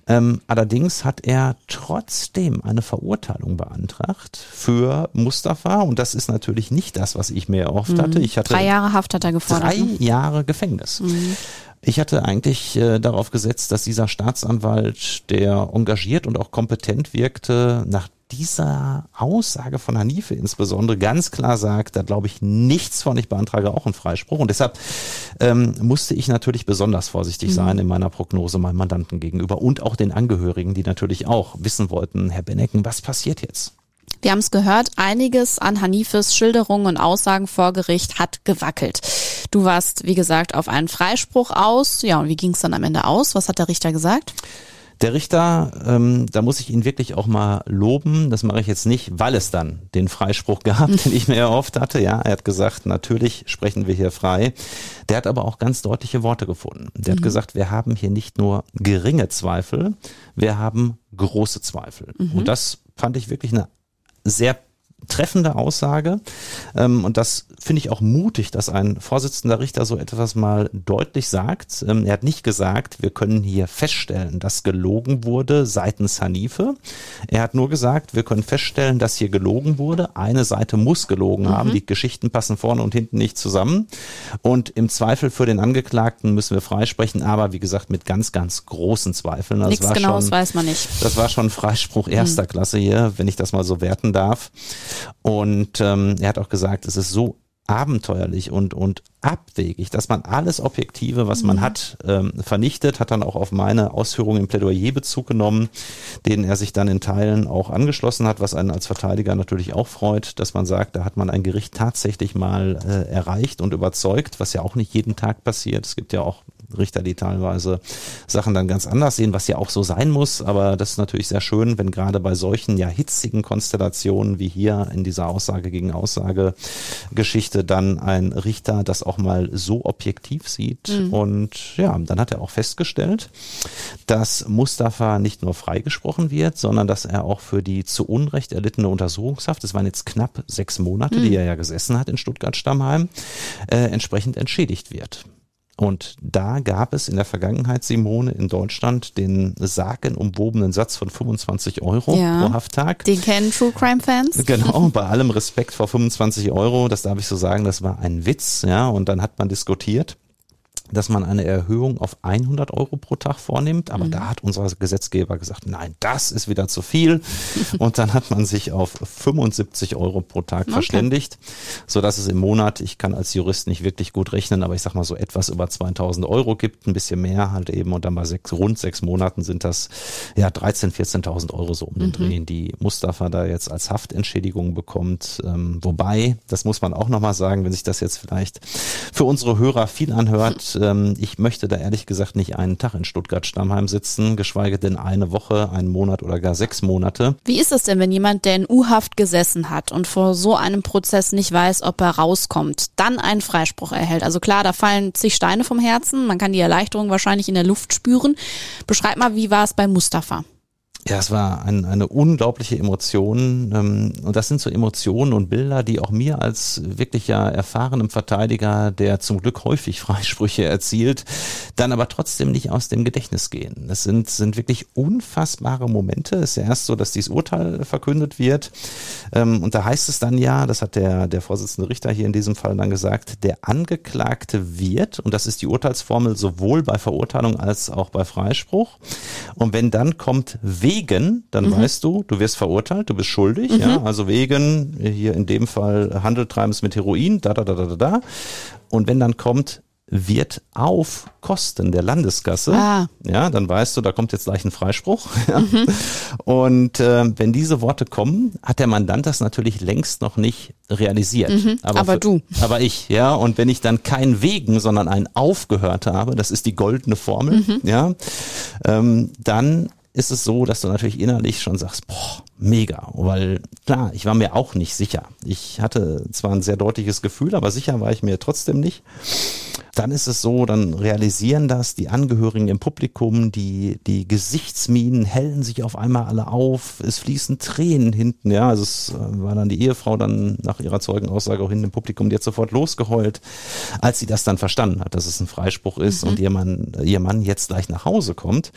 Ähm, allerdings hat er trotzdem eine Verurteilung beantragt für Mustafa und das ist natürlich nicht das, was ich mir erhofft mhm. hatte. Ich hatte drei Jahre Haft hat er gefordert. Drei ne? Jahre Gefängnis. Mhm. Ich hatte eigentlich äh, darauf gesetzt, dass dieser Staatsanwalt, der engagiert und auch kompetent wirkte, nach dieser Aussage von Hanife insbesondere ganz klar sagt, da glaube ich nichts von, ich beantrage auch einen Freispruch. Und deshalb ähm, musste ich natürlich besonders vorsichtig mhm. sein in meiner Prognose meinem Mandanten gegenüber und auch den Angehörigen, die natürlich auch wissen wollten, Herr Benecken, was passiert jetzt? Wir haben es gehört, einiges an Hanifes Schilderungen und Aussagen vor Gericht hat gewackelt. Du warst, wie gesagt, auf einen Freispruch aus. Ja, und wie ging es dann am Ende aus? Was hat der Richter gesagt? Der Richter, ähm, da muss ich ihn wirklich auch mal loben. Das mache ich jetzt nicht, weil es dann den Freispruch gab, <laughs> den ich mir erhofft hatte. Ja, er hat gesagt, natürlich sprechen wir hier frei. Der hat aber auch ganz deutliche Worte gefunden. Der mhm. hat gesagt, wir haben hier nicht nur geringe Zweifel, wir haben große Zweifel. Mhm. Und das fand ich wirklich eine sehr treffende Aussage. Ähm, und das finde ich auch mutig, dass ein Vorsitzender Richter so etwas mal deutlich sagt. Ähm, er hat nicht gesagt, wir können hier feststellen, dass gelogen wurde seitens Hanife. Er hat nur gesagt, wir können feststellen, dass hier gelogen wurde. Eine Seite muss gelogen mhm. haben. Die Geschichten passen vorne und hinten nicht zusammen. Und im Zweifel für den Angeklagten müssen wir freisprechen, aber wie gesagt, mit ganz, ganz großen Zweifeln. Das Nichts Genaues weiß man nicht. Das war schon Freispruch erster mhm. Klasse hier, wenn ich das mal so werten darf. Und ähm, er hat auch gesagt, es ist so abenteuerlich und, und abwegig, dass man alles Objektive, was man mhm. hat, ähm, vernichtet, hat dann auch auf meine Ausführungen im Plädoyer Bezug genommen, denen er sich dann in Teilen auch angeschlossen hat, was einen als Verteidiger natürlich auch freut, dass man sagt, da hat man ein Gericht tatsächlich mal äh, erreicht und überzeugt, was ja auch nicht jeden Tag passiert. Es gibt ja auch Richter, die teilweise Sachen dann ganz anders sehen, was ja auch so sein muss. Aber das ist natürlich sehr schön, wenn gerade bei solchen ja hitzigen Konstellationen wie hier in dieser Aussage gegen Aussage Geschichte dann ein Richter das auch mal so objektiv sieht. Mhm. Und ja, dann hat er auch festgestellt, dass Mustafa nicht nur freigesprochen wird, sondern dass er auch für die zu Unrecht erlittene Untersuchungshaft, das waren jetzt knapp sechs Monate, mhm. die er ja gesessen hat in Stuttgart-Stammheim, äh, entsprechend entschädigt wird. Und da gab es in der Vergangenheit, Simone, in Deutschland den sagenumwobenen Satz von 25 Euro ja, pro Hafttag. Den kennen True Crime Fans. <laughs> Genau, <laughs> bei allem Respekt vor 25 Euro, das darf ich so sagen, das war ein Witz, ja, und dann hat man diskutiert dass man eine Erhöhung auf 100 Euro pro Tag vornimmt. Aber mhm. da hat unser Gesetzgeber gesagt, nein, das ist wieder zu viel. <laughs> Und dann hat man sich auf 75 Euro pro Tag okay. verständigt, so dass es im Monat, ich kann als Jurist nicht wirklich gut rechnen, aber ich sag mal so etwas über 2000 Euro gibt, ein bisschen mehr halt eben. Und dann bei sechs, rund sechs Monaten sind das ja 13, 14.000 Euro so um den mhm. Dreh, die Mustafa da jetzt als Haftentschädigung bekommt. Ähm, wobei, das muss man auch nochmal sagen, wenn sich das jetzt vielleicht für unsere Hörer viel anhört, ähm, ich möchte da ehrlich gesagt nicht einen Tag in Stuttgart-Stammheim sitzen, geschweige denn eine Woche, einen Monat oder gar sechs Monate. Wie ist es denn, wenn jemand, der in U-Haft gesessen hat und vor so einem Prozess nicht weiß, ob er rauskommt, dann einen Freispruch erhält? Also klar, da fallen zig Steine vom Herzen, man kann die Erleichterung wahrscheinlich in der Luft spüren. Beschreib mal, wie war es bei Mustafa? Ja, es war ein, eine unglaubliche Emotion. Ähm, und das sind so Emotionen und Bilder, die auch mir als wirklich ja erfahrenem Verteidiger, der zum Glück häufig <laughs> Freisprüche erzielt, dann aber trotzdem nicht aus dem Gedächtnis gehen. Es sind, sind wirklich unfassbare Momente. Es ist ja erst so, dass dieses Urteil verkündet wird. Ähm, und da heißt es dann ja, das hat der, der Vorsitzende Richter hier in diesem Fall dann gesagt, der Angeklagte wird, und das ist die Urteilsformel sowohl bei Verurteilung als auch bei Freispruch. Und wenn dann kommt, wegen, dann mhm. weißt du, du wirst verurteilt, du bist schuldig, mhm. ja, also wegen, hier in dem Fall Handel treibens mit Heroin, da, da, da, da, da. Und wenn dann kommt, wird auf Kosten der Landeskasse. Ah. Ja, dann weißt du, da kommt jetzt gleich ein Freispruch. <laughs> Ja. Mhm. Und äh, wenn diese Worte kommen, hat der Mandant das natürlich längst noch nicht realisiert. Mhm. Aber, aber für, du. Aber ich, ja. Und wenn ich dann kein Wegen, sondern ein aufgehört habe, das ist die goldene Formel, mhm. ja, ähm, dann ist es so, dass du natürlich innerlich schon sagst, boah, mega, weil klar, ich war mir auch nicht sicher. Ich hatte zwar ein sehr deutliches Gefühl, aber sicher war ich mir trotzdem nicht dann ist es so, dann realisieren das die Angehörigen im Publikum, die, die Gesichtsminen hellen sich auf einmal alle auf, es fließen Tränen hinten, ja, also es äh, war dann die Ehefrau dann nach ihrer Zeugenaussage auch hinten im Publikum, die hat sofort losgeheult, als sie das dann verstanden hat, dass es ein Freispruch ist mhm. und ihr Mann, ihr Mann jetzt gleich nach Hause kommt.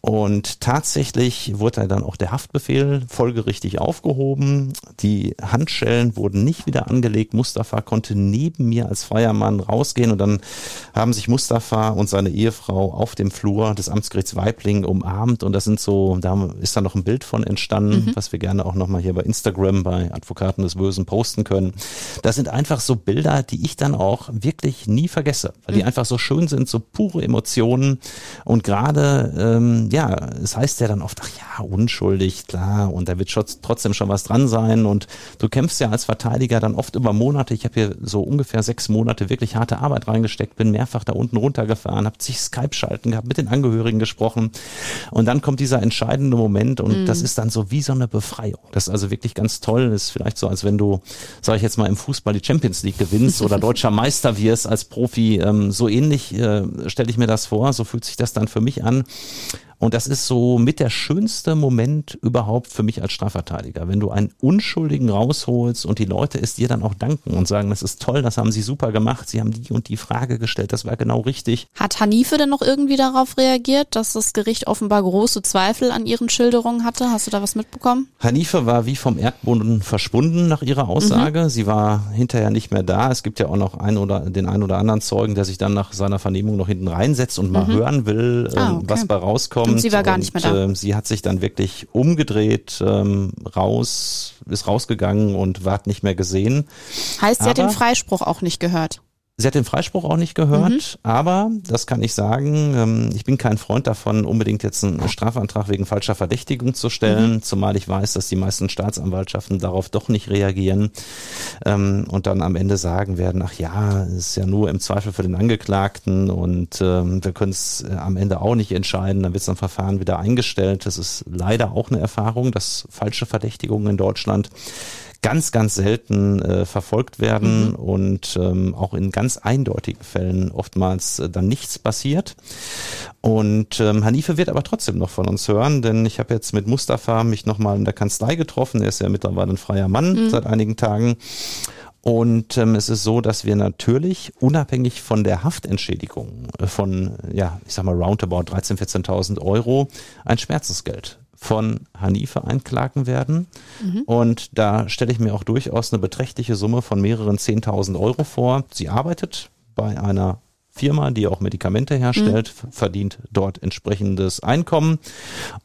Und tatsächlich wurde dann auch der Haftbefehl folgerichtig aufgehoben, die Handschellen wurden nicht wieder angelegt, Mustafa konnte neben mir als freier Mann rausgehen und dann haben sich Mustafa und seine Ehefrau auf dem Flur des Amtsgerichts Weibling umarmt und das sind so, da ist dann noch ein Bild von entstanden, mhm. was wir gerne auch nochmal hier bei Instagram bei Advokaten des Bösen posten können. Das sind einfach so Bilder, die ich dann auch wirklich nie vergesse, weil die mhm. einfach so schön sind, so pure Emotionen und gerade, ähm, ja, es heißt ja dann oft, ach ja, unschuldig, klar, und da wird schon, trotzdem schon was dran sein und du kämpfst ja als Verteidiger dann oft über Monate, ich habe hier so ungefähr sechs Monate wirklich harte Arbeit reingestellt, angesteckt, bin mehrfach da unten runtergefahren, habe zig Skype-Schalten gehabt, mit den Angehörigen gesprochen und dann kommt dieser entscheidende Moment und mhm. das ist dann so wie so eine Befreiung. Das ist also wirklich ganz toll. Das ist vielleicht so, als wenn du, sage ich jetzt mal, im Fußball die Champions League gewinnst oder <laughs> deutscher Meister wirst als Profi. Ähm, so ähnlich äh, stelle ich mir das vor. So fühlt sich das dann für mich an. Und das ist so mit der schönste Moment überhaupt für mich als Strafverteidiger, wenn du einen Unschuldigen rausholst und die Leute es dir dann auch danken und sagen, das ist toll, das haben sie super gemacht, sie haben die und die Frage gestellt, das war genau richtig. Hat Hanife denn noch irgendwie darauf reagiert, dass das Gericht offenbar große Zweifel an ihren Schilderungen hatte? Hast du da was mitbekommen? Hanife war wie vom Erdboden verschwunden nach ihrer Aussage. Mhm. Sie war hinterher nicht mehr da. Es gibt ja auch noch einen oder den einen oder anderen Zeugen, der sich dann nach seiner Vernehmung noch hinten reinsetzt und mal mhm. hören will, ah, ähm, okay. was bei rauskommt kommt. Und sie war gar nicht mehr da. Äh, sie hat sich dann wirklich umgedreht, ähm, raus, ist rausgegangen und ward nicht mehr gesehen. Heißt, sie Aber, hat den Freispruch auch nicht gehört. Sie hat den Freispruch auch nicht gehört, mhm. aber das kann ich sagen, ähm, ich bin kein Freund davon, unbedingt jetzt einen Strafantrag wegen falscher Verdächtigung zu stellen, mhm. zumal ich weiß, dass die meisten Staatsanwaltschaften darauf doch nicht reagieren ähm, und dann am Ende sagen werden, ach ja, ist ja nur im Zweifel für den Angeklagten und ähm, wir können es äh, am Ende auch nicht entscheiden, dann wird so ein Verfahren wieder eingestellt. Das ist leider auch eine Erfahrung, dass falsche Verdächtigungen in Deutschland ganz, ganz selten äh, verfolgt werden mhm. und ähm, auch in ganz eindeutigen Fällen oftmals äh, dann nichts passiert. Und ähm, Hanife wird aber trotzdem noch von uns hören, denn ich habe jetzt mit Mustafa mich nochmal in der Kanzlei getroffen. Er ist ja mittlerweile ein freier Mann mhm. seit einigen Tagen. Und ähm, es ist so, dass wir natürlich unabhängig von der Haftentschädigung äh, von, ja, ich sag mal roundabout 13.000, 14.000 Euro ein Schmerzensgeld von Hanife einklagen werden. Mhm. Und da stelle ich mir auch durchaus eine beträchtliche Summe von mehreren 10.000 Euro vor. Sie arbeitet bei einer Firma, die auch Medikamente herstellt, mhm. verdient dort entsprechendes Einkommen.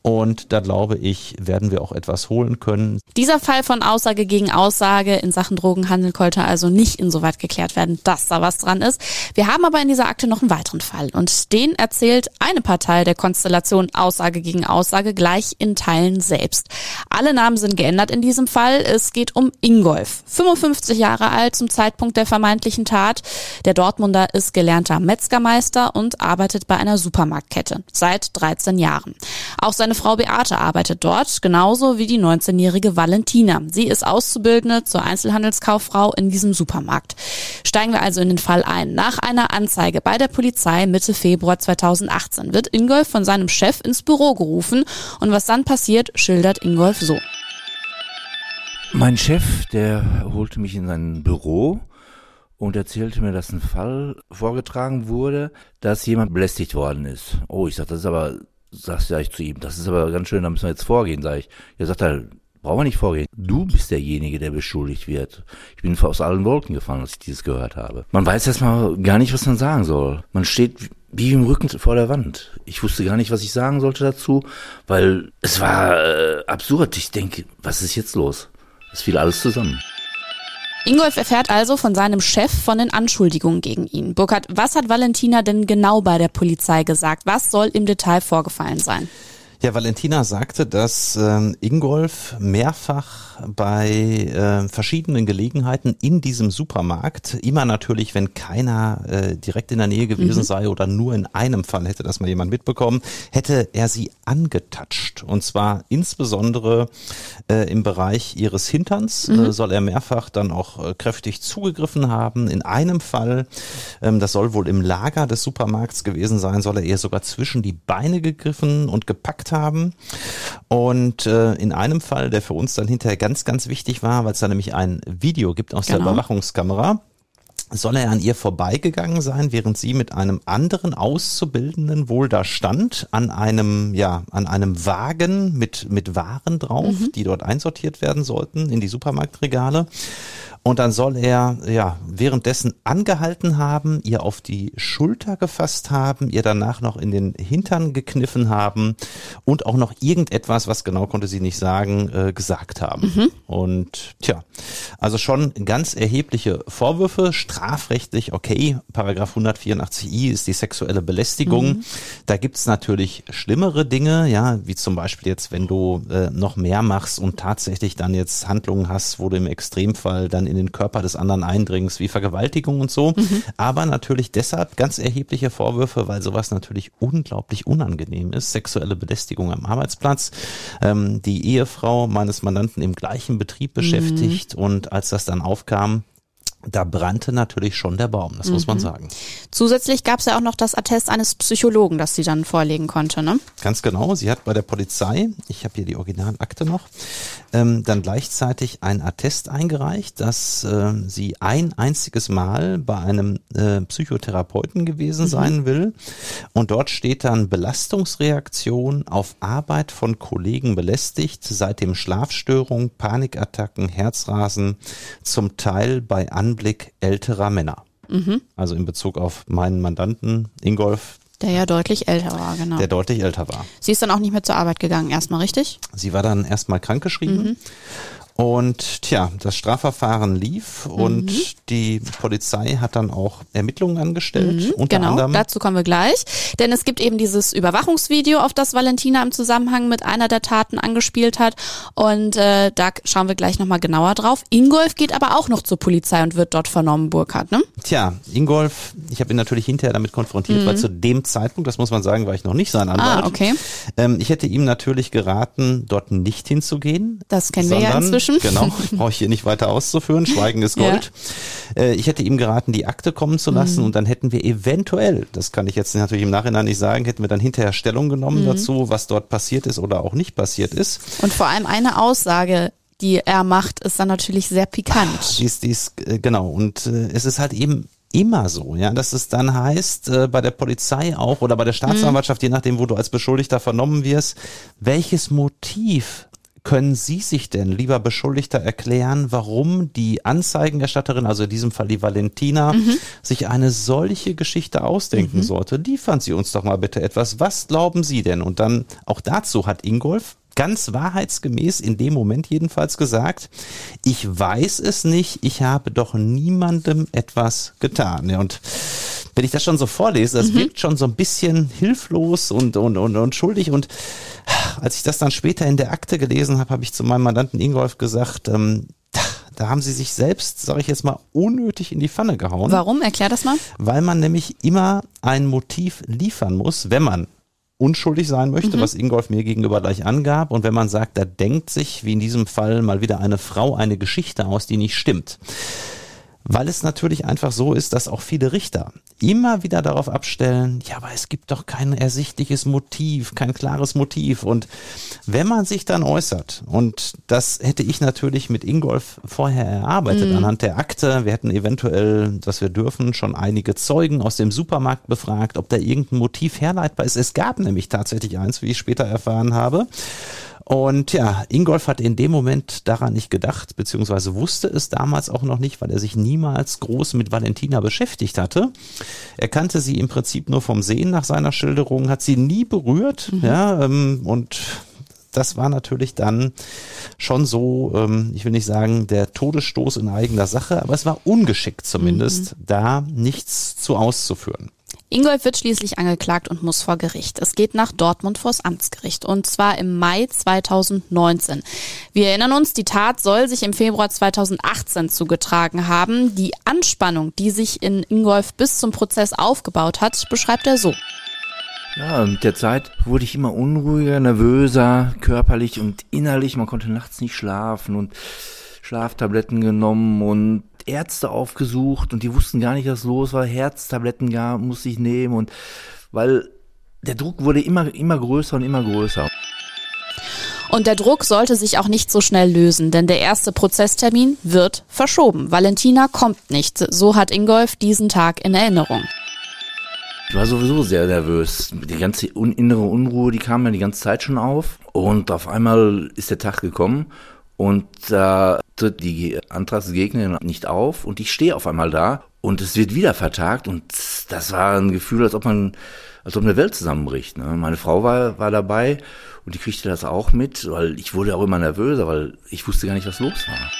Und da glaube ich, werden wir auch etwas holen können. Dieser Fall von Aussage gegen Aussage in Sachen Drogenhandel konnte also nicht insoweit geklärt werden, dass da was dran ist. Wir haben aber in dieser Akte noch einen weiteren Fall und den erzählt eine Partei der Konstellation Aussage gegen Aussage gleich in Teilen selbst. Alle Namen sind geändert in diesem Fall. Es geht um Ingolf, 55 Jahre alt zum Zeitpunkt der vermeintlichen Tat. Der Dortmunder ist gelernter Metzgermeister und arbeitet bei einer Supermarktkette seit 13 Jahren. Auch seine Frau Beate arbeitet dort, genauso wie die 19-jährige Valentina. Sie ist Auszubildende zur Einzelhandelskauffrau in diesem Supermarkt. Steigen wir also in den Fall ein. Nach einer Anzeige bei der Polizei Mitte Februar 2018 wird Ingolf von seinem Chef ins Büro gerufen und was dann passiert, schildert Ingolf so. Mein Chef, der holte mich in sein Büro und erzählte mir, dass ein Fall vorgetragen wurde, dass jemand belästigt worden ist. Oh, ich sag, das ist aber, sagst ja ich zu ihm, das ist aber ganz schön, da müssen wir jetzt vorgehen, sag ich. Er sagt er, brauchen wir nicht vorgehen. Du bist derjenige, der beschuldigt wird. Ich bin aus allen Wolken gefallen, als ich dieses gehört habe. Man weiß erstmal gar nicht, was man sagen soll. Man steht wie im Rücken vor der Wand. Ich wusste gar nicht, was ich sagen sollte dazu, weil es war äh, absurd. Ich denke, was ist jetzt los? Es fiel alles zusammen. Ingolf erfährt also von seinem Chef von den Anschuldigungen gegen ihn. Burkhard, was hat Valentina denn genau bei der Polizei gesagt? Was soll im Detail vorgefallen sein? Ja, Valentina sagte, dass ähm, Ingolf mehrfach bei äh, verschiedenen Gelegenheiten in diesem Supermarkt, immer natürlich, wenn keiner äh, direkt in der Nähe gewesen mhm. sei oder nur in einem Fall hätte das mal jemand mitbekommen, hätte er sie angetatscht. Und zwar insbesondere äh, im Bereich ihres Hinterns äh, mhm. äh, soll er mehrfach dann auch äh, kräftig zugegriffen haben. In einem Fall, ähm, das soll wohl im Lager des Supermarkts gewesen sein, soll er ihr sogar zwischen die Beine gegriffen und gepackt haben. Und äh, in einem Fall, der für uns dann hinterher ganz, ganz wichtig war, weil es da nämlich ein Video gibt aus genau. der Überwachungskamera, soll er an ihr vorbeigegangen sein, während sie mit einem anderen Auszubildenden wohl da stand, an einem, ja, an einem Wagen mit, mit Waren drauf, mhm. die dort einsortiert werden sollten in die Supermarktregale. Und dann soll er ja währenddessen angehalten haben, ihr auf die Schulter gefasst haben, ihr danach noch in den Hintern gekniffen haben und auch noch irgendetwas, was genau konnte sie nicht sagen, äh, gesagt haben. Mhm. Und tja, also schon ganz erhebliche Vorwürfe, strafrechtlich okay, Paragraph 184i ist die sexuelle Belästigung. Mhm. Da gibt's natürlich schlimmere Dinge, ja, wie zum Beispiel jetzt, wenn du äh, noch mehr machst und tatsächlich dann jetzt Handlungen hast, wo du im Extremfall dann in den Körper des anderen eindringst, wie Vergewaltigung und so. Mhm. Aber natürlich deshalb ganz erhebliche Vorwürfe, weil sowas natürlich unglaublich unangenehm ist. Sexuelle Belästigung am Arbeitsplatz. Ähm, die Ehefrau meines Mandanten im gleichen Betrieb beschäftigt mhm. und als das dann aufkam, da brannte natürlich schon der Baum, das mhm. muss man mhm. sagen. Zusätzlich gab es ja auch noch das Attest eines Psychologen, das sie dann vorlegen konnte, ne? Ganz genau. Sie hat bei der Polizei, ich habe hier die Originalakte noch, ähm, dann gleichzeitig ein Attest eingereicht, dass äh, sie ein einziges Mal bei einem äh, Psychotherapeuten gewesen mhm. sein will. Und dort steht dann Belastungsreaktion auf Arbeit von Kollegen belästigt, seitdem Schlafstörung, Panikattacken, Herzrasen, zum Teil bei An Anblick älterer Männer. Mhm. Also in Bezug auf meinen Mandanten Ingolf. Der ja deutlich älter war, genau. Der deutlich älter war. Sie ist dann auch nicht mehr zur Arbeit gegangen, erstmal richtig? Sie war dann erstmal krankgeschrieben. Mhm. Und tja, das Strafverfahren lief und Mhm. die Polizei hat dann auch Ermittlungen angestellt. unter genau, anderem. dazu kommen wir gleich. Denn es gibt eben dieses Überwachungsvideo, auf das Valentina im Zusammenhang mit einer der Taten angespielt hat. Und äh, da schauen wir gleich nochmal genauer drauf. Ingolf geht aber auch noch zur Polizei und wird dort vernommen, Burkhard, ne? Tja, Ingolf, ich habe ihn natürlich hinterher damit konfrontiert, weil zu dem Zeitpunkt, das muss man sagen, war ich noch nicht sein Anwalt. Mhm. Ah, okay. Ähm, ich hätte ihm natürlich geraten, dort nicht hinzugehen. Das kennen wir ja sondern- inzwischen. Genau, <laughs> brauche ich hier nicht weiter auszuführen. Schweigen ist Ja. Gold. Äh, ich hätte ihm geraten, die Akte kommen zu lassen Mhm. und dann hätten wir eventuell, das kann ich jetzt natürlich im Nachhinein nicht sagen, hätten wir dann hinterher Stellung genommen Mhm. dazu, was dort passiert ist oder auch nicht passiert ist. Und vor allem eine Aussage, die er macht, ist dann natürlich sehr pikant. Dies, dies, äh, genau. Und äh, es ist halt eben immer so, ja, dass es dann heißt, äh, bei der Polizei auch oder bei der Staatsanwaltschaft, je nachdem, wo du als Beschuldigter vernommen wirst, welches Motiv können Sie sich denn, lieber Beschuldigter, erklären, warum die Anzeigenerstatterin, also in diesem Fall die Valentina, sich eine solche Geschichte ausdenken sollte? Liefern Sie uns doch mal bitte etwas. Was glauben Sie denn? Und dann auch dazu hat Ingolf ganz wahrheitsgemäß in dem Moment jedenfalls gesagt, ich weiß es nicht, ich habe doch niemandem etwas getan. Ja, und wenn ich das schon so vorlese, das wirkt schon so ein bisschen hilflos und, und, und, und schuldig. Und als ich das dann später in der Akte gelesen habe, habe ich zu meinem Mandanten Ingolf gesagt, ähm, da haben sie sich selbst, sage ich jetzt mal, unnötig in die Pfanne gehauen Warum? Erklär das mal. weil man nämlich immer ein Motiv liefern muss, wenn man unschuldig sein möchte, was Ingolf mir gegenüber gleich angab. Und wenn man sagt, da denkt sich, wie in diesem Fall, mal wieder eine Frau eine Geschichte aus, die nicht stimmt. Weil es natürlich einfach so ist, dass auch viele Richter immer wieder darauf abstellen, ja, aber es gibt doch kein ersichtliches Motiv, kein klares Motiv. Und wenn man sich dann äußert, und das hätte ich natürlich mit Ingolf vorher erarbeitet, anhand der Akte, wir hätten eventuell, was wir dürfen, schon einige Zeugen aus dem Supermarkt befragt, ob da irgendein Motiv herleitbar ist. Es gab nämlich tatsächlich eins, wie ich später erfahren habe. Und ja, Ingolf hat in dem Moment daran nicht gedacht, beziehungsweise wusste es damals auch noch nicht, weil er sich niemals groß mit Valentina beschäftigt hatte. Er kannte sie im Prinzip nur vom Sehen nach seiner Schilderung, hat sie nie berührt, ja, ähm, und das war natürlich dann schon so, ähm, ich will nicht sagen, der Todesstoß in eigener Sache, aber es war ungeschickt zumindest, da nichts zu auszuführen. Ingolf wird schließlich angeklagt und muss vor Gericht. Es geht nach Dortmund vors Amtsgericht und zwar im Mai 2019. Wir erinnern uns, die Tat soll sich im Februar 2018 zugetragen haben. Die Anspannung, die sich in Ingolf bis zum Prozess aufgebaut hat, beschreibt er so. Ja, mit der Zeit wurde ich immer unruhiger, nervöser, körperlich und innerlich. Man konnte nachts nicht schlafen und Schlaftabletten genommen und Ärzte aufgesucht und die wussten gar nicht, was los war. Herztabletten gab, musste ich nehmen und weil der Druck wurde immer, immer größer und immer größer. Und der Druck sollte sich auch nicht so schnell lösen, denn der erste Prozesstermin wird verschoben. Valentina kommt nicht. So hat Ingolf diesen Tag in Erinnerung. Ich war sowieso sehr nervös. Die ganze innere Unruhe, die kam mir die ganze Zeit schon auf. Und auf einmal ist der Tag gekommen und da tritt die Antragsgegnerin nicht auf und ich stehe auf einmal da und es wird wieder vertagt und das war ein Gefühl, als ob man, als ob eine Welt zusammenbricht. Ne? Meine Frau war, war dabei und die kriegte das auch mit, weil ich wurde auch immer nervöser, weil ich wusste gar nicht, was los war.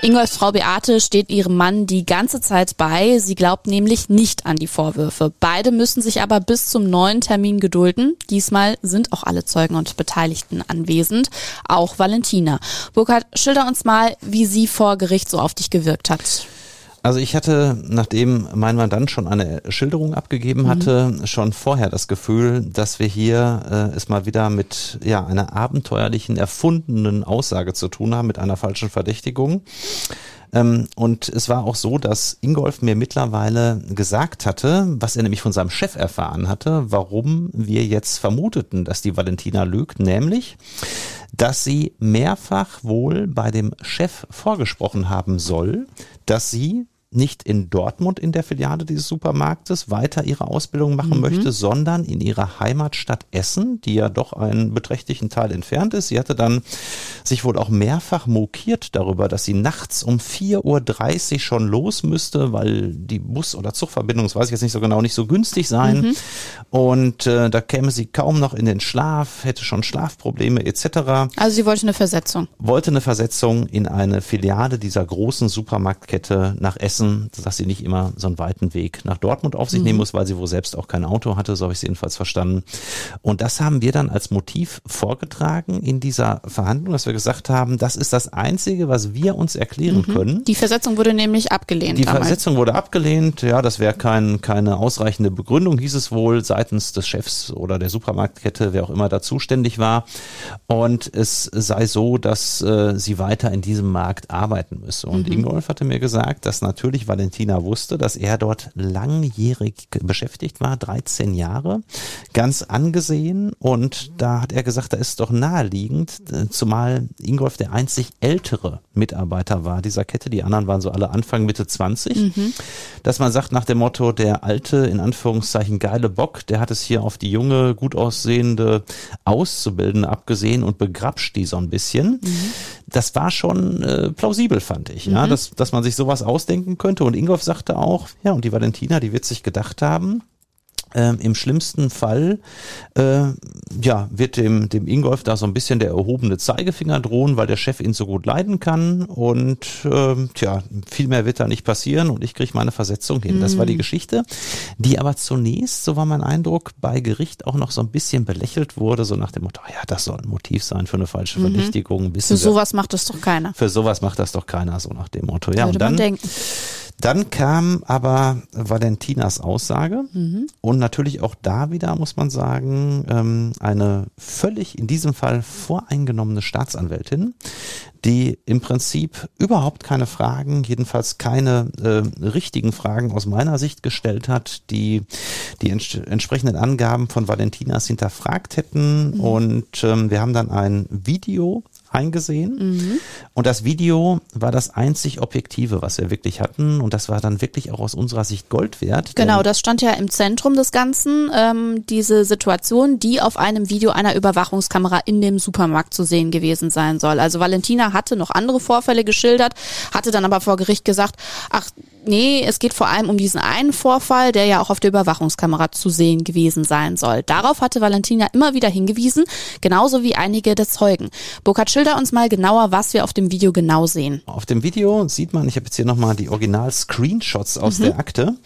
Ingolfs Frau Beate steht ihrem Mann die ganze Zeit bei. Sie glaubt nämlich nicht an die Vorwürfe. Beide müssen sich aber bis zum neuen Termin gedulden. Diesmal sind auch alle Zeugen und Beteiligten anwesend, auch Valentina. Burkhard, schilder uns mal, wie sie vor Gericht so auf dich gewirkt hat. Also ich hatte, nachdem mein Mandant schon eine Schilderung abgegeben hatte, schon vorher das Gefühl, dass wir hier äh, es mal wieder mit ja einer abenteuerlichen, erfundenen Aussage zu tun haben, mit einer falschen Verdächtigung. Ähm, und es war auch so, dass Ingolf mir mittlerweile gesagt hatte, was er nämlich von seinem Chef erfahren hatte, warum wir jetzt vermuteten, dass die Valentina lügt, nämlich, dass sie mehrfach wohl bei dem Chef vorgesprochen haben soll, dass sie nicht in Dortmund in der Filiale dieses Supermarktes weiter ihre Ausbildung machen möchte, sondern in ihrer Heimatstadt Essen, die ja doch einen beträchtlichen Teil entfernt ist. Sie hatte dann sich wohl auch mehrfach mokiert darüber, dass sie nachts um 4.30 Uhr schon los müsste, weil die Bus- oder Zugverbindung, das weiß ich jetzt nicht so genau, nicht so günstig sein. Und äh, da käme sie kaum noch in den Schlaf, hätte schon Schlafprobleme etc Also sie wollte eine Versetzung. wollte eine Versetzung in eine Filiale dieser großen Supermarktkette nach Essen, dass sie nicht immer so einen weiten Weg nach Dortmund auf sich nehmen muss, weil sie wohl selbst auch kein Auto hatte, so habe ich es jedenfalls verstanden. Und das haben wir dann als Motiv vorgetragen in dieser Verhandlung, dass wir gesagt haben, das ist das Einzige, was wir uns erklären können. Die Versetzung wurde nämlich abgelehnt Die damals. Versetzung wurde abgelehnt. Ja, das wäre kein, keine ausreichende Begründung, hieß es wohl, seitens des Chefs oder der Supermarktkette, wer auch immer da zuständig war. Und es sei so, dass äh, sie weiter in diesem Markt arbeiten müsse. Und Ingolf hatte mir gesagt, dass natürlich Valentina wusste, dass er dort langjährig beschäftigt war, 13 Jahre, ganz angesehen. Und da hat er gesagt, da ist doch naheliegend, äh, zumal Ingolf der einzig ältere Mitarbeiter war dieser Kette. Die anderen waren so alle Anfang, Mitte 20. Dass man sagt nach dem Motto, der alte, in Anführungszeichen geile Bock, der hat es hier auf die junge, gut aussehende Auszubildende abgesehen und begrapscht die so ein bisschen. Das war schon äh, plausibel, fand ich, ja, dass, dass man sich sowas ausdenken könnte. Und Ingolf sagte auch, ja, und die Valentina, die wird sich gedacht haben, ähm, Im schlimmsten Fall äh, ja, wird dem, dem Ingolf da so ein bisschen der erhobene Zeigefinger drohen, weil der Chef ihn so gut leiden kann. Und ähm, tja, viel mehr wird da nicht passieren und ich kriege meine Versetzung hin. Das war die Geschichte, die aber zunächst, so war mein Eindruck, bei Gericht auch noch so ein bisschen belächelt wurde, so nach dem Motto, ja, das soll ein Motiv sein für eine falsche Verdächtigung. Für sowas macht das doch keiner. für sowas macht das doch keiner, so nach dem Motto. Ja, Würde und dann, man denken. Dann kam aber Valentinas Aussage. Und natürlich auch da wieder, muss man sagen, ähm, eine völlig in diesem Fall voreingenommene Staatsanwältin, die im Prinzip überhaupt keine Fragen, jedenfalls keine äh, richtigen Fragen aus meiner Sicht gestellt hat, die die ents entsprechenden Angaben von Valentinas hinterfragt hätten. Und ähm, wir haben dann ein Video eingesehen. Und das Video war das einzig Objektive, was wir wirklich hatten. Und das war dann wirklich auch aus unserer Sicht Gold wert. Genau, das stand ja im Zentrum des Ganzen, ähm, diese Situation, die auf einem Video einer Überwachungskamera in dem Supermarkt zu sehen gewesen sein soll. Also Valentina hatte noch andere Vorfälle geschildert, hatte dann aber vor Gericht gesagt, ach nee, es geht vor allem um diesen einen Vorfall, der ja auch auf der Überwachungskamera zu sehen gewesen sein soll. Darauf hatte Valentina immer wieder hingewiesen, genauso wie einige der Zeugen. Burkhard, schilder uns mal genauer, was wir auf dem Video genau sehen. Auf dem Video sieht man, ich habe jetzt hier nochmal die Original-Screenshots aus der Akte,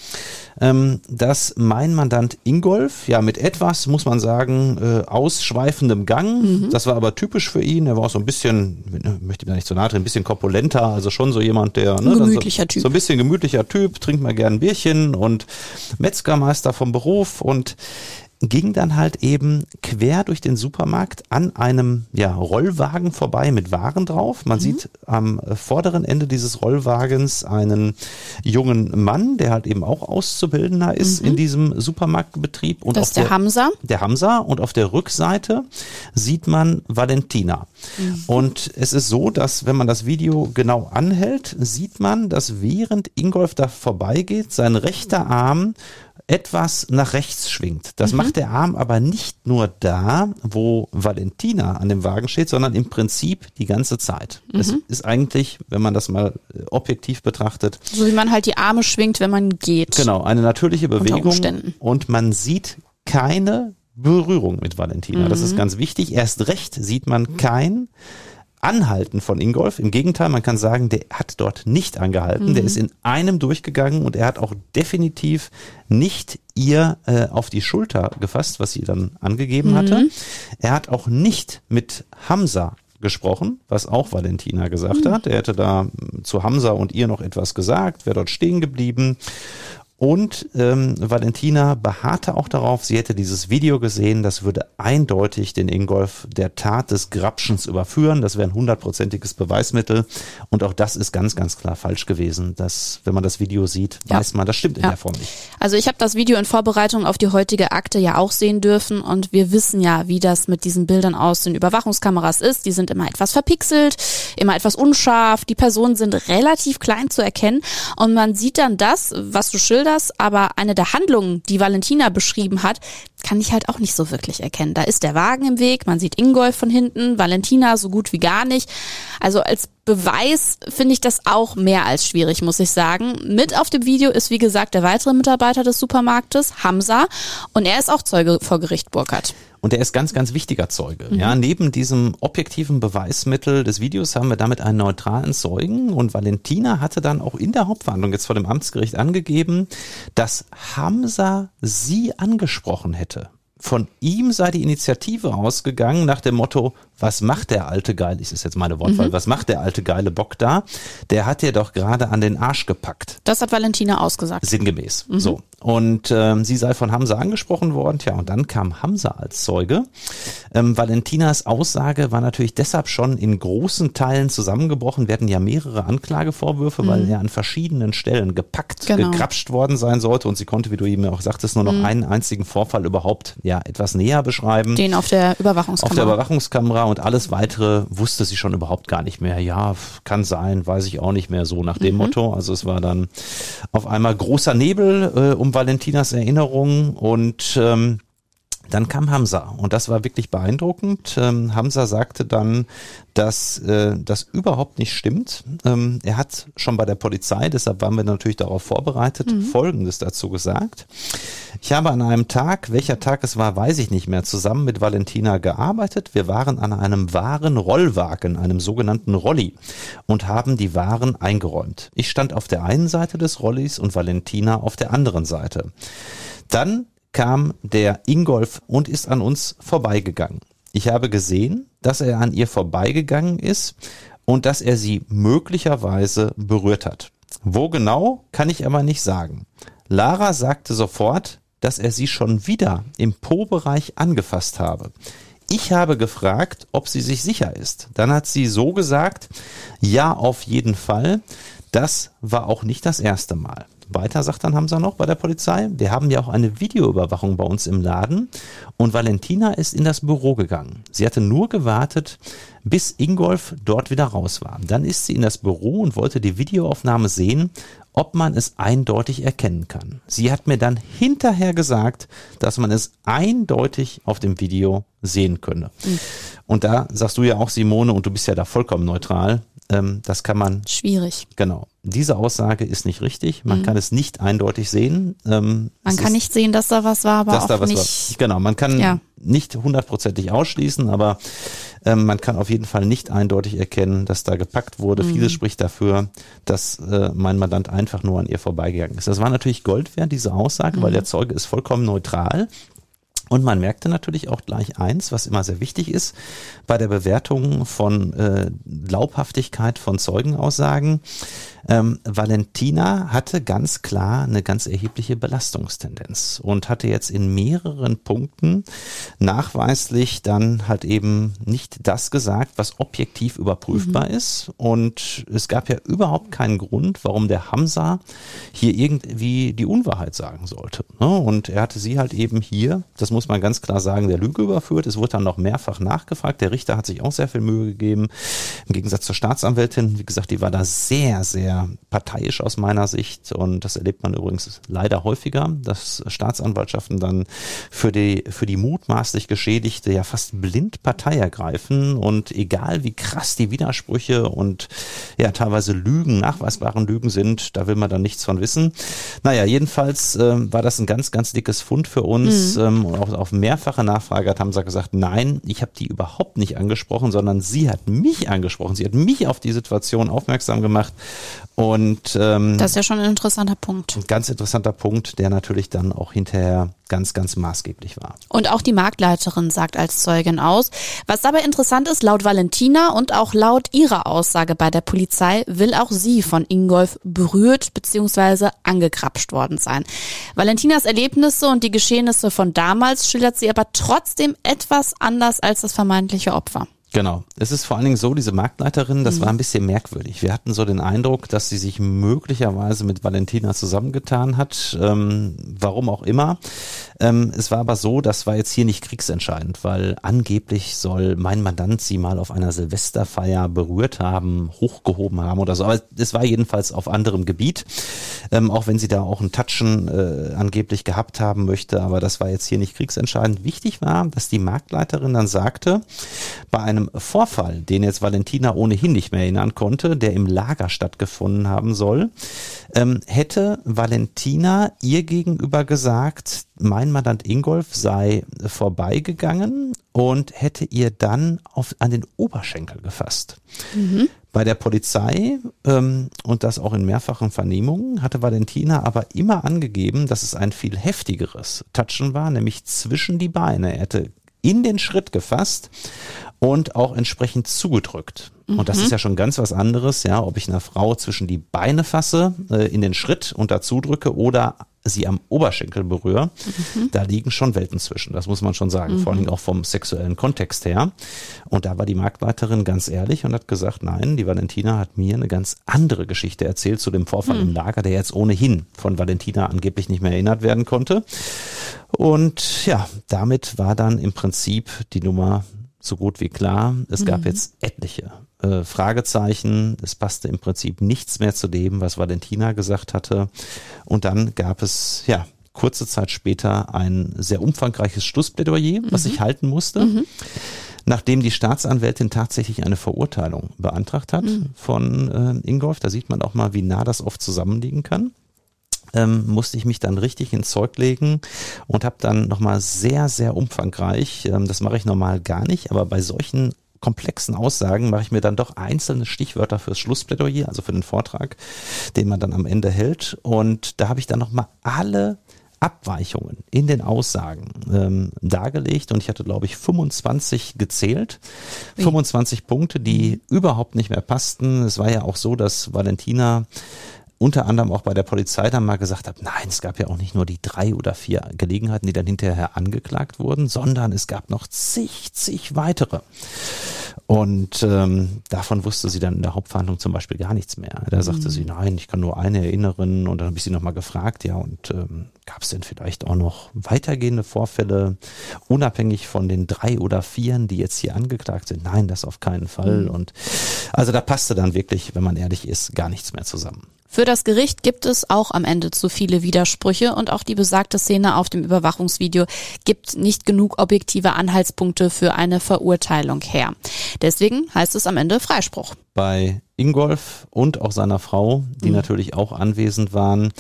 dass mein Mandant Ingolf, ja mit etwas, muss man sagen, äh, ausschweifendem Gang, das war aber typisch für ihn, er war auch so ein bisschen, ne, möchte ihm da nicht so nahe treten, ein bisschen korpulenter, also schon so jemand, der... Ne, gemütlicher so, Typ. So ein bisschen gemütlicher Typ, trinkt mal gern ein Bierchen und Metzgermeister vom Beruf und ging dann halt eben quer durch den Supermarkt an einem ja, Rollwagen vorbei mit Waren drauf. Mhm. Man sieht am vorderen Ende dieses Rollwagens einen jungen Mann, der halt eben auch Auszubildender ist in diesem Supermarktbetrieb. Und Mhm. Das ist der Hamza. der Hamza und auf der Rückseite sieht man Valentina. Mhm. Und es ist so, dass wenn man das Video genau anhält, sieht man, dass während Ingolf da vorbeigeht, sein rechter Arm etwas nach rechts schwingt. Das macht der Arm aber nicht nur da, wo Valentina an dem Wagen steht, sondern im Prinzip die ganze Zeit. Es ist eigentlich, wenn man das mal äh, objektiv betrachtet, So wie man halt die Arme schwingt, wenn man geht. Genau, eine natürliche Bewegung Umständen. und man sieht keine Berührung mit Valentina. Das Mhm. ist ganz wichtig. Erst recht sieht man kein Anhalten von Ingolf. Im Gegenteil, man kann sagen, der hat dort nicht angehalten. Mhm. Der ist in einem durchgegangen und er hat auch definitiv nicht ihr äh, auf die Schulter gefasst, was sie dann angegeben hatte. Mhm. Er hat auch nicht mit Hamza gesprochen, was auch Valentina gesagt Mhm. hat. Er hätte da mm, zu Hamza und ihr noch etwas gesagt, wäre dort stehen geblieben. Und ähm, Valentina beharrte auch darauf, sie hätte dieses Video gesehen, das würde eindeutig den Ingolf der Tat des Grabschens überführen. Das wäre ein hundertprozentiges Beweismittel. Und auch das ist ganz, ganz klar falsch gewesen. Dass, wenn man das Video sieht, Ja. weiß man, das stimmt in Ja. der Form nicht. Also ich habe das Video in Vorbereitung auf die heutige Akte ja auch sehen dürfen und wir wissen ja, wie das mit diesen Bildern aus den Überwachungskameras ist. Die sind immer etwas verpixelt, immer etwas unscharf, die Personen sind relativ klein zu erkennen und man sieht dann das, was du schilderst, aber eine der Handlungen, die Valentina beschrieben hat, kann ich halt auch nicht so wirklich erkennen. Da ist der Wagen im Weg, man sieht Ingolf von hinten, Valentina so gut wie gar nicht. Also als Beweis finde ich das auch mehr als schwierig, muss ich sagen. Mit auf dem Video ist, wie gesagt, der weitere Mitarbeiter des Supermarktes, Hamza, und er ist auch Zeuge vor Gericht Burkhardt. Und er ist ganz, ganz wichtiger Zeuge. Ja, neben diesem objektiven Beweismittel des Videos haben wir damit einen neutralen Zeugen. Und Valentina hatte dann auch in der Hauptverhandlung jetzt vor dem Amtsgericht angegeben, dass Hamza sie angesprochen hätte. Von ihm sei die Initiative ausgegangen nach dem Motto, was macht der alte Geile, das ist jetzt meine Wortwahl, was macht der alte geile Bock da? Der hat dir doch gerade an den Arsch gepackt. Das hat Valentina ausgesagt. Sinngemäß. So. Und ähm, sie sei von Hamza angesprochen worden. Tja, und dann kam Hamza als Zeuge. Ähm, Valentinas Aussage war natürlich deshalb schon in großen Teilen zusammengebrochen. Wir hatten ja mehrere Anklagevorwürfe, weil er an verschiedenen Stellen gepackt, Genau. gekrapscht worden sein sollte. Und sie konnte, wie du eben auch sagtest, nur noch einen einzigen Vorfall überhaupt ja etwas näher beschreiben Den auf der auf Überwachungskamera. der Überwachungskamera und alles weitere wusste sie schon überhaupt gar nicht mehr. Ja, kann sein, weiß ich auch nicht mehr so nach dem Motto. Also es war dann auf einmal großer Nebel äh, um Valentinas Erinnerung und ähm, dann kam Hamza und das war wirklich beeindruckend. Ähm, Hamza sagte dann, dass äh, das überhaupt nicht stimmt. Ähm, er hat schon bei der Polizei, deshalb waren wir natürlich darauf vorbereitet, Folgendes dazu gesagt. Ich habe an einem Tag, welcher Tag es war, weiß ich nicht mehr, zusammen mit Valentina gearbeitet. Wir waren an einem wahren Rollwagen, einem sogenannten Rolli und haben die Waren eingeräumt. Ich stand auf der einen Seite des Rollis und Valentina auf der anderen Seite. Dann kam der Ingolf und ist an uns vorbeigegangen. Ich habe gesehen, dass er an ihr vorbeigegangen ist und dass er sie möglicherweise berührt hat. Wo genau, kann ich aber nicht sagen. Lara sagte sofort, dass er sie schon wieder im Po-Bereich angefasst habe. Ich habe gefragt, ob sie sich sicher ist. Dann hat sie so gesagt, ja, auf jeden Fall. Das war auch nicht das erste Mal. Weiter sagt dann Hamza noch bei der Polizei, wir haben ja auch eine Videoüberwachung bei uns im Laden und Valentina ist in das Büro gegangen. Sie hatte nur gewartet, bis Ingolf dort wieder raus war. Dann ist sie in das Büro und wollte die Videoaufnahme sehen, ob man es eindeutig erkennen kann. Sie hat mir dann hinterher gesagt, dass man es eindeutig auf dem Video sehen könne. Und da sagst du ja auch, Simone, und du bist ja da vollkommen neutral, ähm, das kann man Schwierig. Genau. Diese Aussage ist nicht richtig. Man kann es nicht eindeutig sehen. Ähm, Mhm. Man kann ist, nicht sehen, dass da was war, aber dass auch da was nicht. war. Genau, man kann Ja. nicht hundertprozentig ausschließen, aber ähm, man kann auf jeden Fall nicht eindeutig erkennen, dass da gepackt wurde. Mhm. Vieles spricht dafür, dass äh, mein Mandant einfach nur an ihr vorbeigegangen ist. Das war natürlich Gold wert, diese Aussage, Mhm. weil der Zeuge ist vollkommen neutral. Und man merkte natürlich auch gleich eins, was immer sehr wichtig ist bei der Bewertung von äh, Glaubhaftigkeit von Zeugenaussagen. Ähm, Valentina hatte ganz klar eine ganz erhebliche Belastungstendenz und hatte jetzt in mehreren Punkten nachweislich dann halt eben nicht das gesagt, was objektiv überprüfbar ist. Und es gab ja überhaupt keinen Grund, warum der Hamza hier irgendwie die Unwahrheit sagen sollte. ne? Und er hatte sie halt eben hier, das muss man ganz klar sagen, der Lüge überführt. Es wurde dann noch mehrfach nachgefragt. Der Richter hat sich auch sehr viel Mühe gegeben. Im Gegensatz zur Staatsanwältin, wie gesagt, die war da sehr, sehr parteiisch aus meiner Sicht. Und das erlebt man übrigens leider häufiger, dass Staatsanwaltschaften dann für die, für die mutmaßlich Geschädigte ja fast blind Partei ergreifen. Und egal wie krass die Widersprüche und ja teilweise Lügen, nachweisbaren Lügen sind, da will man dann nichts von wissen. Naja, jedenfalls ähm, war das ein ganz, ganz dickes Fund für uns. Ähm, und auch auf mehrfache Nachfrage hat Hamza gesagt, nein, ich habe die überhaupt nicht angesprochen, sondern sie hat mich angesprochen. Sie hat mich auf die Situation aufmerksam gemacht. Und ähm, Das ist ja schon ein interessanter Punkt. ein ganz interessanter Punkt, der natürlich dann auch hinterher ganz, ganz maßgeblich war. Und auch die Marktleiterin sagt als Zeugin aus. Was dabei interessant ist, laut Valentina und auch laut ihrer Aussage bei der Polizei will auch sie von Ingolf berührt bzw. angekrapscht worden sein. Valentinas Erlebnisse und die Geschehnisse von damals schildert sie aber trotzdem etwas anders als das vermeintliche Opfer. Genau. Es ist vor allen Dingen so, diese Marktleiterin, das mhm. war ein bisschen merkwürdig. Wir hatten so den Eindruck, dass sie sich möglicherweise mit Valentina zusammengetan hat, ähm, warum auch immer. Ähm, es war aber so, das war jetzt hier nicht kriegsentscheidend, weil angeblich soll mein Mandant sie mal auf einer Silvesterfeier berührt haben, hochgehoben haben oder so. Aber es war jedenfalls auf anderem Gebiet, ähm, auch wenn sie da auch ein Touchen äh, angeblich gehabt haben möchte. Aber das war jetzt hier nicht kriegsentscheidend. Wichtig war, dass die Marktleiterin dann sagte, bei einem einem Vorfall, den jetzt Valentina ohnehin nicht mehr erinnern konnte, der im Lager stattgefunden haben soll, ähm, hätte Valentina ihr gegenüber gesagt, mein Mandant Ingolf sei vorbeigegangen und hätte ihr dann auf, an den Oberschenkel gefasst. Mhm. Bei der Polizei ähm, und das auch in mehrfachen Vernehmungen hatte Valentina aber immer angegeben, dass es ein viel heftigeres Touchen war, nämlich zwischen die Beine. Er hätte in den Schritt gefasst und auch entsprechend zugedrückt. Mhm. Und das ist mhm. ja schon ganz was anderes, ja, ob ich einer Frau zwischen die Beine fasse, äh, in den Schritt und dazu drücke oder sie am Oberschenkel berühre. Mhm. Da liegen schon Welten zwischen, das muss man schon sagen, mhm. vor allem auch vom sexuellen Kontext her. Und da war die Marktleiterin ganz ehrlich und hat gesagt, nein, die Valentina hat mir eine ganz andere Geschichte erzählt zu dem Vorfall im mhm. Lager, der jetzt ohnehin von Valentina angeblich nicht mehr erinnert werden konnte. Und ja, damit war dann im Prinzip die Nummer so gut wie klar. Es gab mhm. jetzt etliche äh, Fragezeichen. Es passte im Prinzip nichts mehr zu dem, was Valentina gesagt hatte. Und dann gab es, ja, kurze Zeit später ein sehr umfangreiches Schlussplädoyer, mhm. was ich halten musste. Mhm. Nachdem die Staatsanwältin tatsächlich eine Verurteilung beantragt hat mhm. von äh, Ingolf, da sieht man auch mal, wie nah das oft zusammenliegen kann ähm, musste ich mich dann richtig ins Zeug legen und habe dann nochmal sehr, sehr umfangreich, ähm, das mache ich normal gar nicht, aber bei solchen komplexen Aussagen mache ich mir dann doch einzelne Stichwörter fürs Schlussplädoyer, also für den Vortrag, den man dann am Ende hält. Und da habe ich dann nochmal alle Abweichungen in den Aussagen ähm, dargelegt und ich hatte, glaube ich, 25 gezählt. Wie? 25 Punkte, die überhaupt nicht mehr passten. Es war ja auch so, dass Valentina unter anderem auch bei der Polizei dann mal gesagt habe, nein, es gab ja auch nicht nur die drei oder vier Gelegenheiten, die dann hinterher angeklagt wurden, sondern es gab noch zig, zig weitere. Und ähm, davon wusste sie dann in der Hauptverhandlung zum Beispiel gar nichts mehr. Da sagte mhm. sie, nein, ich kann nur eine erinnern. Und dann habe ich sie nochmal gefragt, ja, und ähm, gab es denn vielleicht auch noch weitergehende Vorfälle, unabhängig von den drei oder vieren, die jetzt hier angeklagt sind? Nein, das auf keinen Fall. Mhm. Und also da passte dann wirklich, wenn man ehrlich ist, gar nichts mehr zusammen. Für das Gericht gibt es auch am Ende zu viele Widersprüche und auch die besagte Szene auf dem Überwachungsvideo gibt nicht genug objektive Anhaltspunkte für eine Verurteilung her. Deswegen heißt es am Ende Freispruch. Bei Ingolf und auch seiner Frau, die mhm. natürlich auch anwesend waren,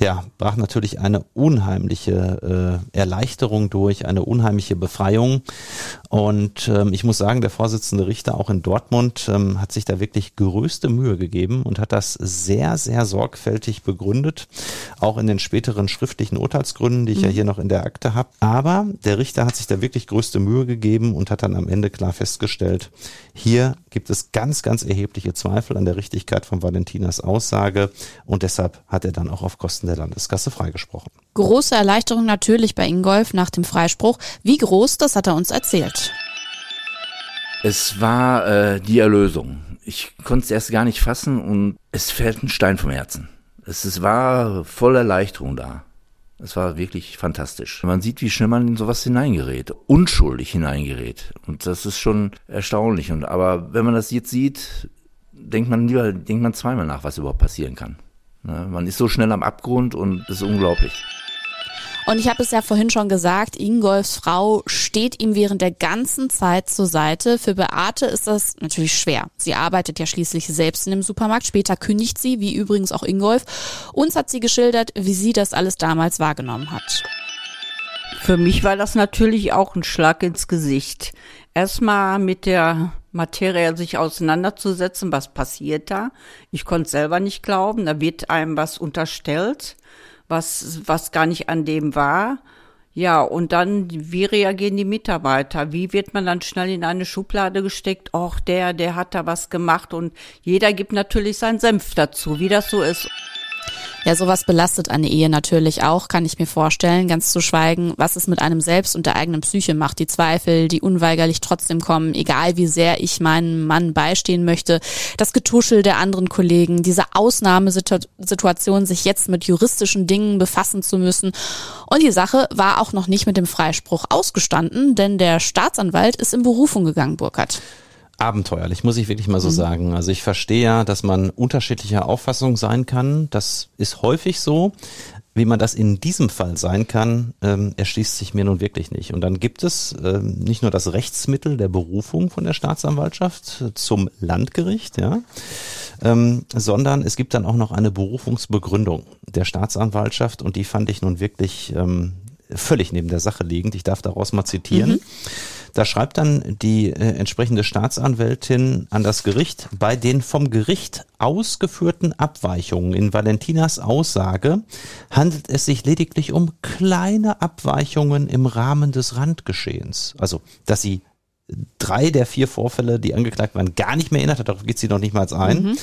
ja, brach natürlich eine unheimliche äh, Erleichterung durch, eine unheimliche Befreiung. Und ähm, ich muss sagen, der Vorsitzende Richter auch in Dortmund ähm, hat sich da wirklich größte Mühe gegeben und hat das sehr, sehr sorgfältig begründet, auch in den späteren schriftlichen Urteilsgründen, die ich mhm. ja hier noch in der Akte habe. Aber der Richter hat sich da wirklich größte Mühe gegeben und hat dann am Ende klar festgestellt, hier gibt es ganz, ganz erhebliche Zweifel an der Richtigkeit von Valentinas Aussage und deshalb hat er dann auch auf Kosten der Landeskasse freigesprochen. Große Erleichterung natürlich bei Ingolf nach dem Freispruch. Wie groß, das hat er uns erzählt. Es war äh, die Erlösung. Ich konnte es erst gar nicht fassen und es fällt ein Stein vom Herzen. Es, es war voll Erleichterung da. Es war wirklich fantastisch. Man sieht, wie schnell man in sowas hineingerät, unschuldig hineingerät. Und das ist schon erstaunlich. Und aber wenn man das jetzt sieht, denkt man lieber, denkt man zweimal nach, was überhaupt passieren kann. Ne? Man ist so schnell am Abgrund und das ist unglaublich. Und ich habe es ja vorhin schon gesagt, Ingolfs Frau steht ihm während der ganzen Zeit zur Seite. Für Beate ist das natürlich schwer. Sie arbeitet ja schließlich selbst in dem Supermarkt. Später kündigt sie, wie übrigens auch Ingolf. Uns hat sie geschildert, wie sie das alles damals wahrgenommen hat. Für mich war das natürlich auch ein Schlag ins Gesicht. Erstmal mit der Materie sich auseinanderzusetzen, was passiert da. Ich konnte selber nicht glauben, da wird einem was unterstellt, was, was gar nicht an dem war. Ja, und dann, wie reagieren die Mitarbeiter? Wie wird man dann schnell in eine Schublade gesteckt? Och, der, der hat da was gemacht und jeder gibt natürlich seinen Senf dazu, wie das so ist. Ja, sowas belastet eine Ehe natürlich auch, kann ich mir vorstellen, ganz zu schweigen, was es mit einem selbst und der eigenen Psyche macht. Die Zweifel, die unweigerlich trotzdem kommen, egal wie sehr ich meinem Mann beistehen möchte. Das Getuschel der anderen Kollegen, diese Ausnahmesituation, sich jetzt mit juristischen Dingen befassen zu müssen. Und die Sache war auch noch nicht mit dem Freispruch ausgestanden, denn der Staatsanwalt ist in Berufung gegangen, Burkhard abenteuerlich, muss ich wirklich mal so mhm. sagen. Also ich verstehe ja, dass man unterschiedlicher Auffassung sein kann. Das ist häufig so. Wie man das in diesem Fall sein kann, ähm, erschließt sich mir nun wirklich nicht. Und dann gibt es ähm, nicht nur das Rechtsmittel der Berufung von der Staatsanwaltschaft zum Landgericht, ja, ähm, sondern es gibt dann auch noch eine Berufungsbegründung der Staatsanwaltschaft und die fand ich nun wirklich ähm, völlig neben der Sache liegend. Ich darf daraus mal zitieren. Mhm. Da schreibt dann die äh, entsprechende Staatsanwältin an das Gericht, bei den vom Gericht ausgeführten Abweichungen in Valentinas Aussage handelt es sich lediglich um kleine Abweichungen im Rahmen des Randgeschehens. Also, dass sie drei der vier Vorfälle, die angeklagt waren, gar nicht mehr erinnert hat, darauf geht sie noch nicht mal ein. Mhm.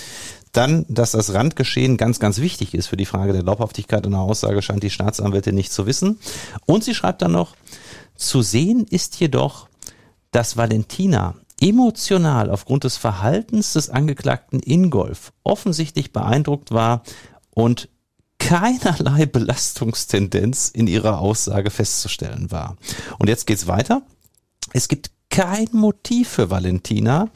Dann, dass das Randgeschehen ganz, ganz wichtig ist für die Frage der Glaubhaftigkeit einer Aussage, scheint die Staatsanwältin nicht zu wissen. Und sie schreibt dann noch, zu sehen ist jedoch, dass Valentina emotional aufgrund des Verhaltens des Angeklagten Ingolf offensichtlich beeindruckt war und keinerlei <laughs> Belastungstendenz in ihrer Aussage festzustellen war. Und jetzt geht's weiter. Es gibt kein Motiv für Valentina,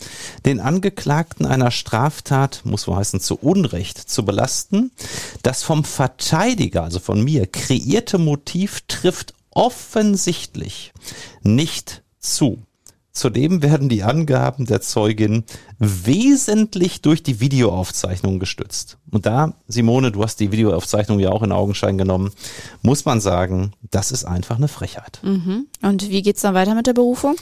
den Angeklagten einer Straftat, muss wohl heißen, zu Unrecht zu belasten. Das vom Verteidiger, also von mir, kreierte Motiv trifft offensichtlich nicht zu. Zudem werden die Angaben der Zeugin wesentlich durch die Videoaufzeichnung gestützt. Und da, Simone, du hast die Videoaufzeichnung ja auch in Augenschein genommen, muss man sagen, das ist einfach eine Frechheit. Mhm. Und wie geht's dann weiter mit der Berufung?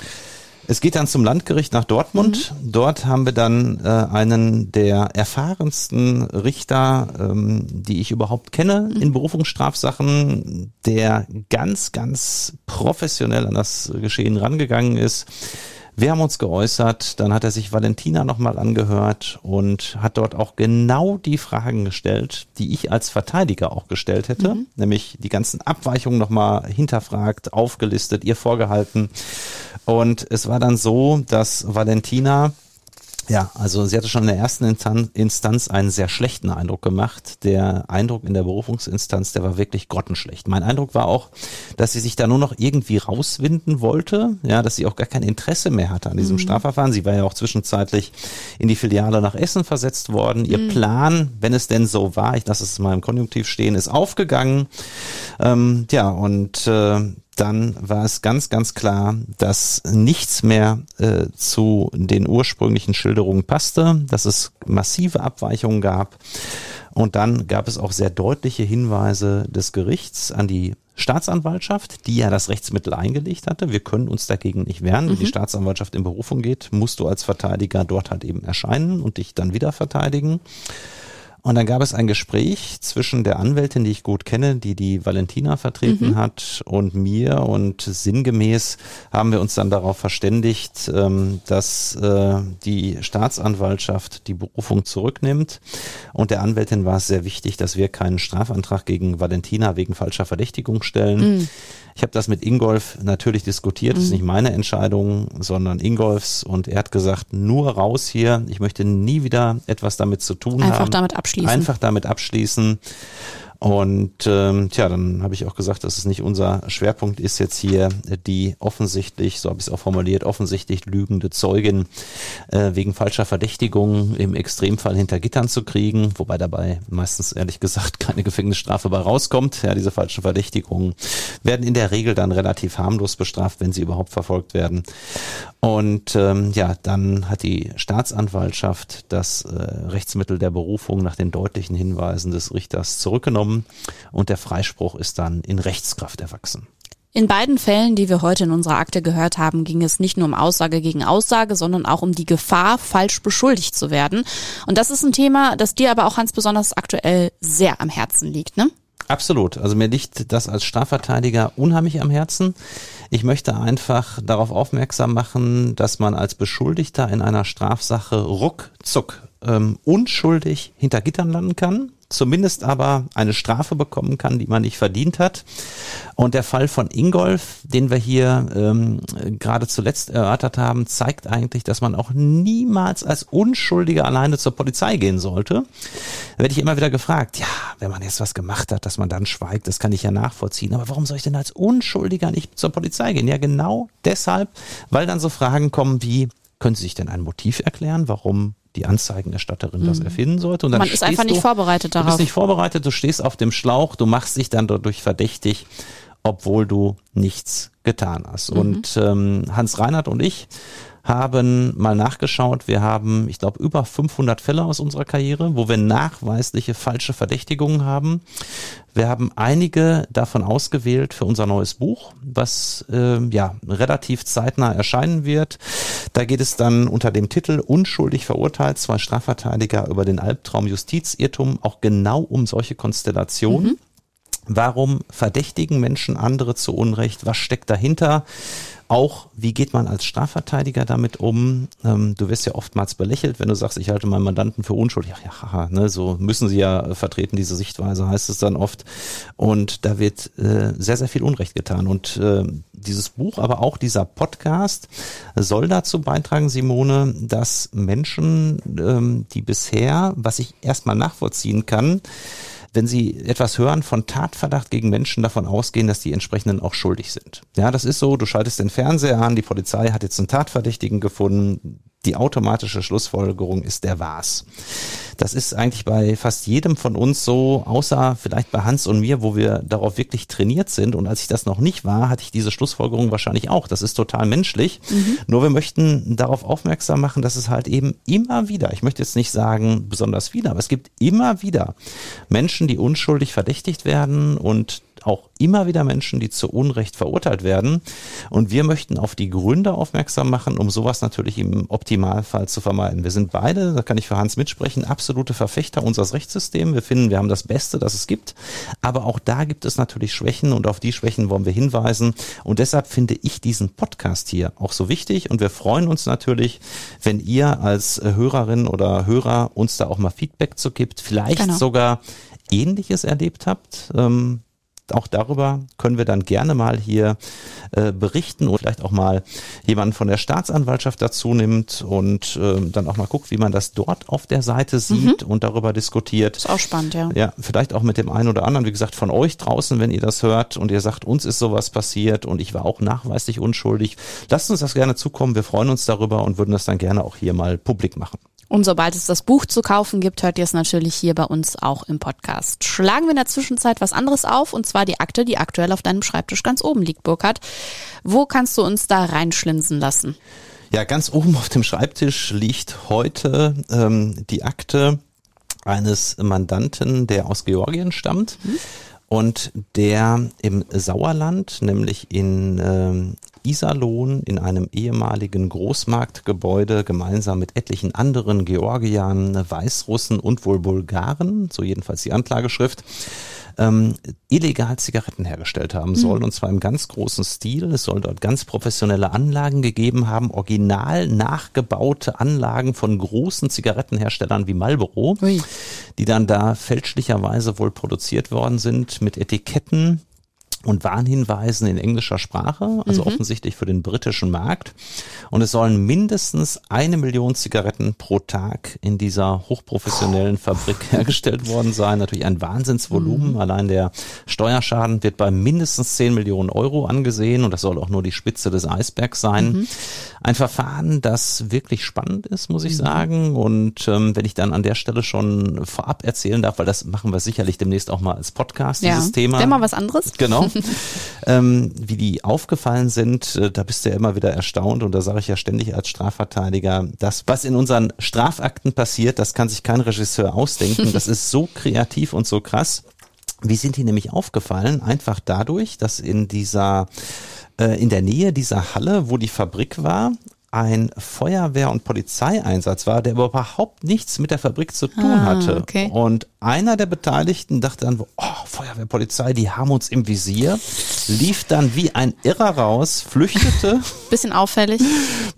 Es geht dann zum Landgericht nach Dortmund. Mhm. Dort haben wir dann äh, einen der erfahrensten Richter, ähm, die ich überhaupt kenne mhm. in Berufungsstrafsachen, der ganz, ganz professionell an das Geschehen rangegangen ist wir haben uns geäußert, dann hat er sich Valentina nochmal angehört und hat dort auch genau die Fragen gestellt, die ich als Verteidiger auch gestellt hätte, mhm. nämlich die ganzen Abweichungen nochmal hinterfragt, aufgelistet, ihr vorgehalten. Und es war dann so, dass Valentina ja, also sie hatte schon in der ersten Instanz einen sehr schlechten Eindruck gemacht. Der Eindruck in der Berufungsinstanz, der war wirklich grottenschlecht. Mein Eindruck war auch, dass sie sich da nur noch irgendwie rauswinden wollte, ja, dass sie auch gar kein Interesse mehr hatte an diesem mhm. Strafverfahren. Sie war ja auch zwischenzeitlich in die Filiale nach Essen versetzt worden. Ihr mhm. Plan, wenn es denn so war, ich lasse es mal im Konjunktiv stehen, ist aufgegangen. Ähm, ja, und äh, dann war es ganz, ganz klar, dass nichts mehr äh, zu den ursprünglichen Schilderungen passte, dass es massive Abweichungen gab. Und dann gab es auch sehr deutliche Hinweise des Gerichts an die Staatsanwaltschaft, die ja das Rechtsmittel eingelegt hatte. Wir können uns dagegen nicht wehren. Mhm. Wenn die mhm. Staatsanwaltschaft in Berufung geht, musst du als Verteidiger dort halt eben erscheinen und dich dann wieder verteidigen. Und dann gab es ein Gespräch zwischen der Anwältin, die ich gut kenne, die die Valentina vertreten mhm. hat, und mir. Und sinngemäß haben wir uns dann darauf verständigt, ähm, dass äh, die Staatsanwaltschaft die Berufung zurücknimmt. Und der Anwältin war es sehr wichtig, dass wir keinen Strafantrag gegen Valentina wegen falscher Verdächtigung stellen. Mhm. Ich habe das mit Ingolf natürlich diskutiert. Das ist mhm. nicht meine Entscheidung, sondern Ingolfs. Und er hat gesagt, nur raus hier. Ich möchte nie wieder etwas damit zu tun Einfach haben. Einfach damit abschließen. Einfach damit abschließen. Und ähm, tja, dann habe ich auch gesagt, dass es nicht unser Schwerpunkt ist, jetzt hier die offensichtlich, so habe ich es auch formuliert, offensichtlich lügende Zeugin äh, wegen falscher Verdächtigung im Extremfall hinter Gittern zu kriegen, wobei dabei meistens ehrlich gesagt <laughs> keine Gefängnisstrafe bei rauskommt. Ja, diese falschen Verdächtigungen werden in der Regel dann relativ harmlos bestraft, wenn sie überhaupt verfolgt werden. Und ähm, ja, dann hat die Staatsanwaltschaft das äh, Rechtsmittel der Berufung nach den deutlichen Hinweisen des Richters zurückgenommen und der Freispruch ist dann in Rechtskraft erwachsen. In beiden Fällen, die wir heute in unserer Akte gehört haben, ging es nicht nur um Aussage gegen Aussage, sondern auch um die Gefahr, falsch beschuldigt zu werden. Und das ist ein Thema, das dir aber auch ganz besonders aktuell sehr am Herzen liegt, ne? Absolut. Also mir liegt das als Strafverteidiger unheimlich am Herzen. Ich möchte einfach darauf aufmerksam machen, dass man als Beschuldigter in einer Strafsache ruckzuck ähm, unschuldig hinter Gittern landen kann, zumindest aber eine Strafe bekommen kann, die man nicht verdient hat. Und der Fall von Ingolf, den wir hier ähm, gerade zuletzt erörtert haben, zeigt eigentlich, dass man auch niemals als Unschuldiger alleine zur Polizei gehen sollte. Da werde ich immer wieder gefragt, ja, wenn man jetzt was gemacht hat, dass man dann schweigt, das kann ich ja nachvollziehen. Aber warum soll ich denn als Unschuldiger nicht zur Polizei gehen? Ja, genau deshalb, weil dann so Fragen kommen wie, können Sie sich denn ein Motiv erklären, warum die Anzeigenerstatterin das erfinden sollte. Und dann Mhm. Man ist einfach nicht du, vorbereitet Du darauf. bist nicht vorbereitet, du stehst auf dem Schlauch, du machst dich dann dadurch verdächtig, obwohl du nichts getan hast. Mhm. Und ähm, Hans Reinhardt und ich haben mal nachgeschaut. Wir haben, ich glaube, über 500 Fälle aus unserer Karriere, wo wir nachweisliche falsche Verdächtigungen haben. Wir haben einige davon ausgewählt für unser neues Buch, was ähm, ja relativ zeitnah erscheinen wird. Da geht es dann unter dem Titel Unschuldig verurteilt, zwei Strafverteidiger über den Albtraum Justizirrtum auch genau um solche Konstellationen. Warum verdächtigen Menschen andere zu Unrecht? Was steckt dahinter? Auch, wie geht man als Strafverteidiger damit um? Ähm, du wirst ja oftmals belächelt, wenn du sagst, ich halte meinen Mandanten für unschuldig. Ja, ja, haha, ne, so müssen sie ja äh, vertreten, diese Sichtweise heißt es dann oft. Und da wird äh, sehr, sehr viel Unrecht getan. Und äh, dieses Buch, aber auch dieser Podcast soll dazu beitragen, Simone, dass Menschen, ähm, die bisher, was ich erstmal nachvollziehen kann, wenn Sie etwas hören von Tatverdacht gegen Menschen, davon ausgehen, dass die entsprechenden auch schuldig sind. Ja, das ist so, du schaltest den Fernseher an, die Polizei hat jetzt einen Tatverdächtigen gefunden, die automatische Schlussfolgerung ist, der war's. Das ist eigentlich bei fast jedem von uns so, außer vielleicht bei Hans und mir, wo wir darauf wirklich trainiert sind. Und als ich das noch nicht war, hatte ich diese Schlussfolgerung wahrscheinlich auch. Das ist total menschlich. Nur wir möchten darauf aufmerksam machen, dass es halt eben immer wieder, ich möchte jetzt nicht sagen besonders viele, aber es gibt immer wieder Menschen, die unschuldig verdächtigt werden und auch immer wieder Menschen, die zu Unrecht verurteilt werden. Und wir möchten auf die Gründe aufmerksam machen, um sowas natürlich im Optimalfall zu vermeiden. Wir sind beide, da kann ich für Hans mitsprechen, absolute Verfechter unseres Rechtssystems. Wir finden, wir haben das Beste, das es gibt. Aber auch da gibt es natürlich Schwächen und auf die Schwächen wollen wir hinweisen. Und deshalb finde ich diesen Podcast hier auch so wichtig. Und wir freuen uns natürlich, wenn ihr als Hörerin oder Hörer uns da auch mal Feedback zu gibt. Vielleicht Genau. sogar Ähnliches erlebt habt. Ähm, auch darüber können wir dann gerne mal hier äh, berichten und vielleicht auch mal jemanden von der Staatsanwaltschaft dazu nimmt und äh, dann auch mal guckt, wie man das dort auf der Seite sieht und darüber diskutiert. Ist auch spannend, ja. Ja, vielleicht auch mit dem einen oder anderen, wie gesagt, von euch draußen, wenn ihr das hört und ihr sagt, uns ist sowas passiert und ich war auch nachweislich unschuldig. Lasst uns das gerne zukommen. Wir freuen uns darüber und würden das dann gerne auch hier mal publik machen. Und sobald es das Buch zu kaufen gibt, hört ihr es natürlich hier bei uns auch im Podcast. Schlagen wir in der Zwischenzeit was anderes auf, und zwar die Akte, die aktuell auf deinem Schreibtisch ganz oben liegt, Burkhard. Wo kannst du uns da reinschlinsen lassen? Ja, ganz oben auf dem Schreibtisch liegt heute ähm, die Akte eines Mandanten, der aus Georgien stammt und der im Sauerland, nämlich in ähm, Iserlohn, in einem ehemaligen Großmarktgebäude gemeinsam mit etlichen anderen Georgiern, Weißrussen und wohl Bulgaren, so jedenfalls die Anklageschrift, ähm, illegal Zigaretten hergestellt haben soll, und zwar im ganz großen Stil. Es soll dort ganz professionelle Anlagen gegeben haben, original nachgebaute Anlagen von großen Zigarettenherstellern wie Marlboro, Ui. die dann da fälschlicherweise wohl produziert worden sind mit Etiketten und Warnhinweisen in englischer Sprache, also offensichtlich für den britischen Markt. Und es sollen mindestens eine Million Zigaretten pro Tag in dieser hochprofessionellen Fabrik <laughs> hergestellt worden sein. Natürlich ein Wahnsinnsvolumen. Allein der Steuerschaden wird bei mindestens 10 Millionen Euro angesehen und das soll auch nur die Spitze des Eisbergs sein. Ein Verfahren, das wirklich spannend ist, muss ich sagen. Und ähm, wenn ich dann an der Stelle schon vorab erzählen darf, weil das machen wir sicherlich demnächst auch mal als Podcast, dieses Thema. Wäre mal was anderes? Genau. <laughs> ähm, wie die aufgefallen sind, äh, da bist du ja immer wieder erstaunt und da sage ich ja ständig als Strafverteidiger, das, was in unseren Strafakten passiert, das kann sich kein Regisseur ausdenken. Das ist so kreativ und so krass. Wie sind die nämlich aufgefallen? Einfach dadurch, dass in dieser, äh, in der Nähe dieser Halle, wo die Fabrik war, ein Feuerwehr- und Polizeieinsatz war, der überhaupt nichts mit der Fabrik zu tun Ah, hatte. okay. Und einer der Beteiligten dachte dann, oh, Feuerwehr, Polizei, die haben uns im Visier, lief dann wie ein Irrer raus, flüchtete, <laughs> Bisschen auffällig.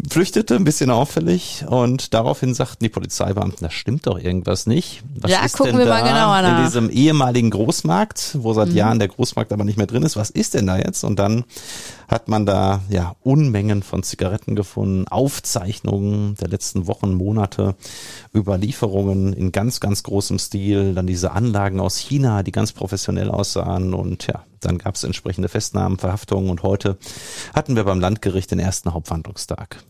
flüchtete, ein bisschen auffällig und daraufhin sagten die Polizeibeamten, da stimmt doch irgendwas nicht. Was Ja, ist gucken denn wir da mal genauer nach. In diesem ehemaligen Großmarkt, wo seit Jahren der Großmarkt aber nicht mehr drin ist, was ist denn da jetzt? Und dann hat man da ja Unmengen von Zigaretten gefunden, Aufzeichnungen der letzten Wochen, Monate, Überlieferungen in ganz, ganz großem Stil, dann diese Anlagen aus China, die ganz professionell aussahen und ja, dann gab es entsprechende Festnahmen, Verhaftungen und heute hatten wir beim Landgericht den ersten Hauptverhandlungstag.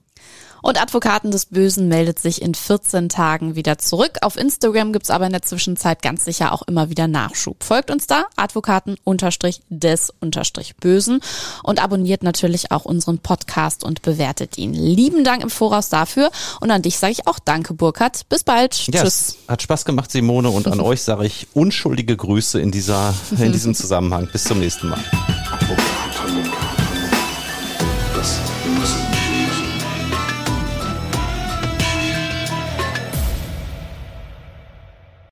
Und Advokaten des Bösen meldet sich in 14 Tagen wieder zurück. Auf Instagram gibt's aber in der Zwischenzeit ganz sicher auch immer wieder Nachschub. Folgt uns da, Advokaten unterstrich des unterstrich Bösen und abonniert natürlich auch unseren Podcast und bewertet ihn. Lieben Dank im Voraus dafür und an dich sage ich auch Danke, Burkhard. Bis bald. Ja, Tschüss. es hat Spaß gemacht, Simone, und an <laughs> euch sage ich unschuldige Grüße in dieser, in diesem Zusammenhang. Bis zum nächsten Mal. Das Böse.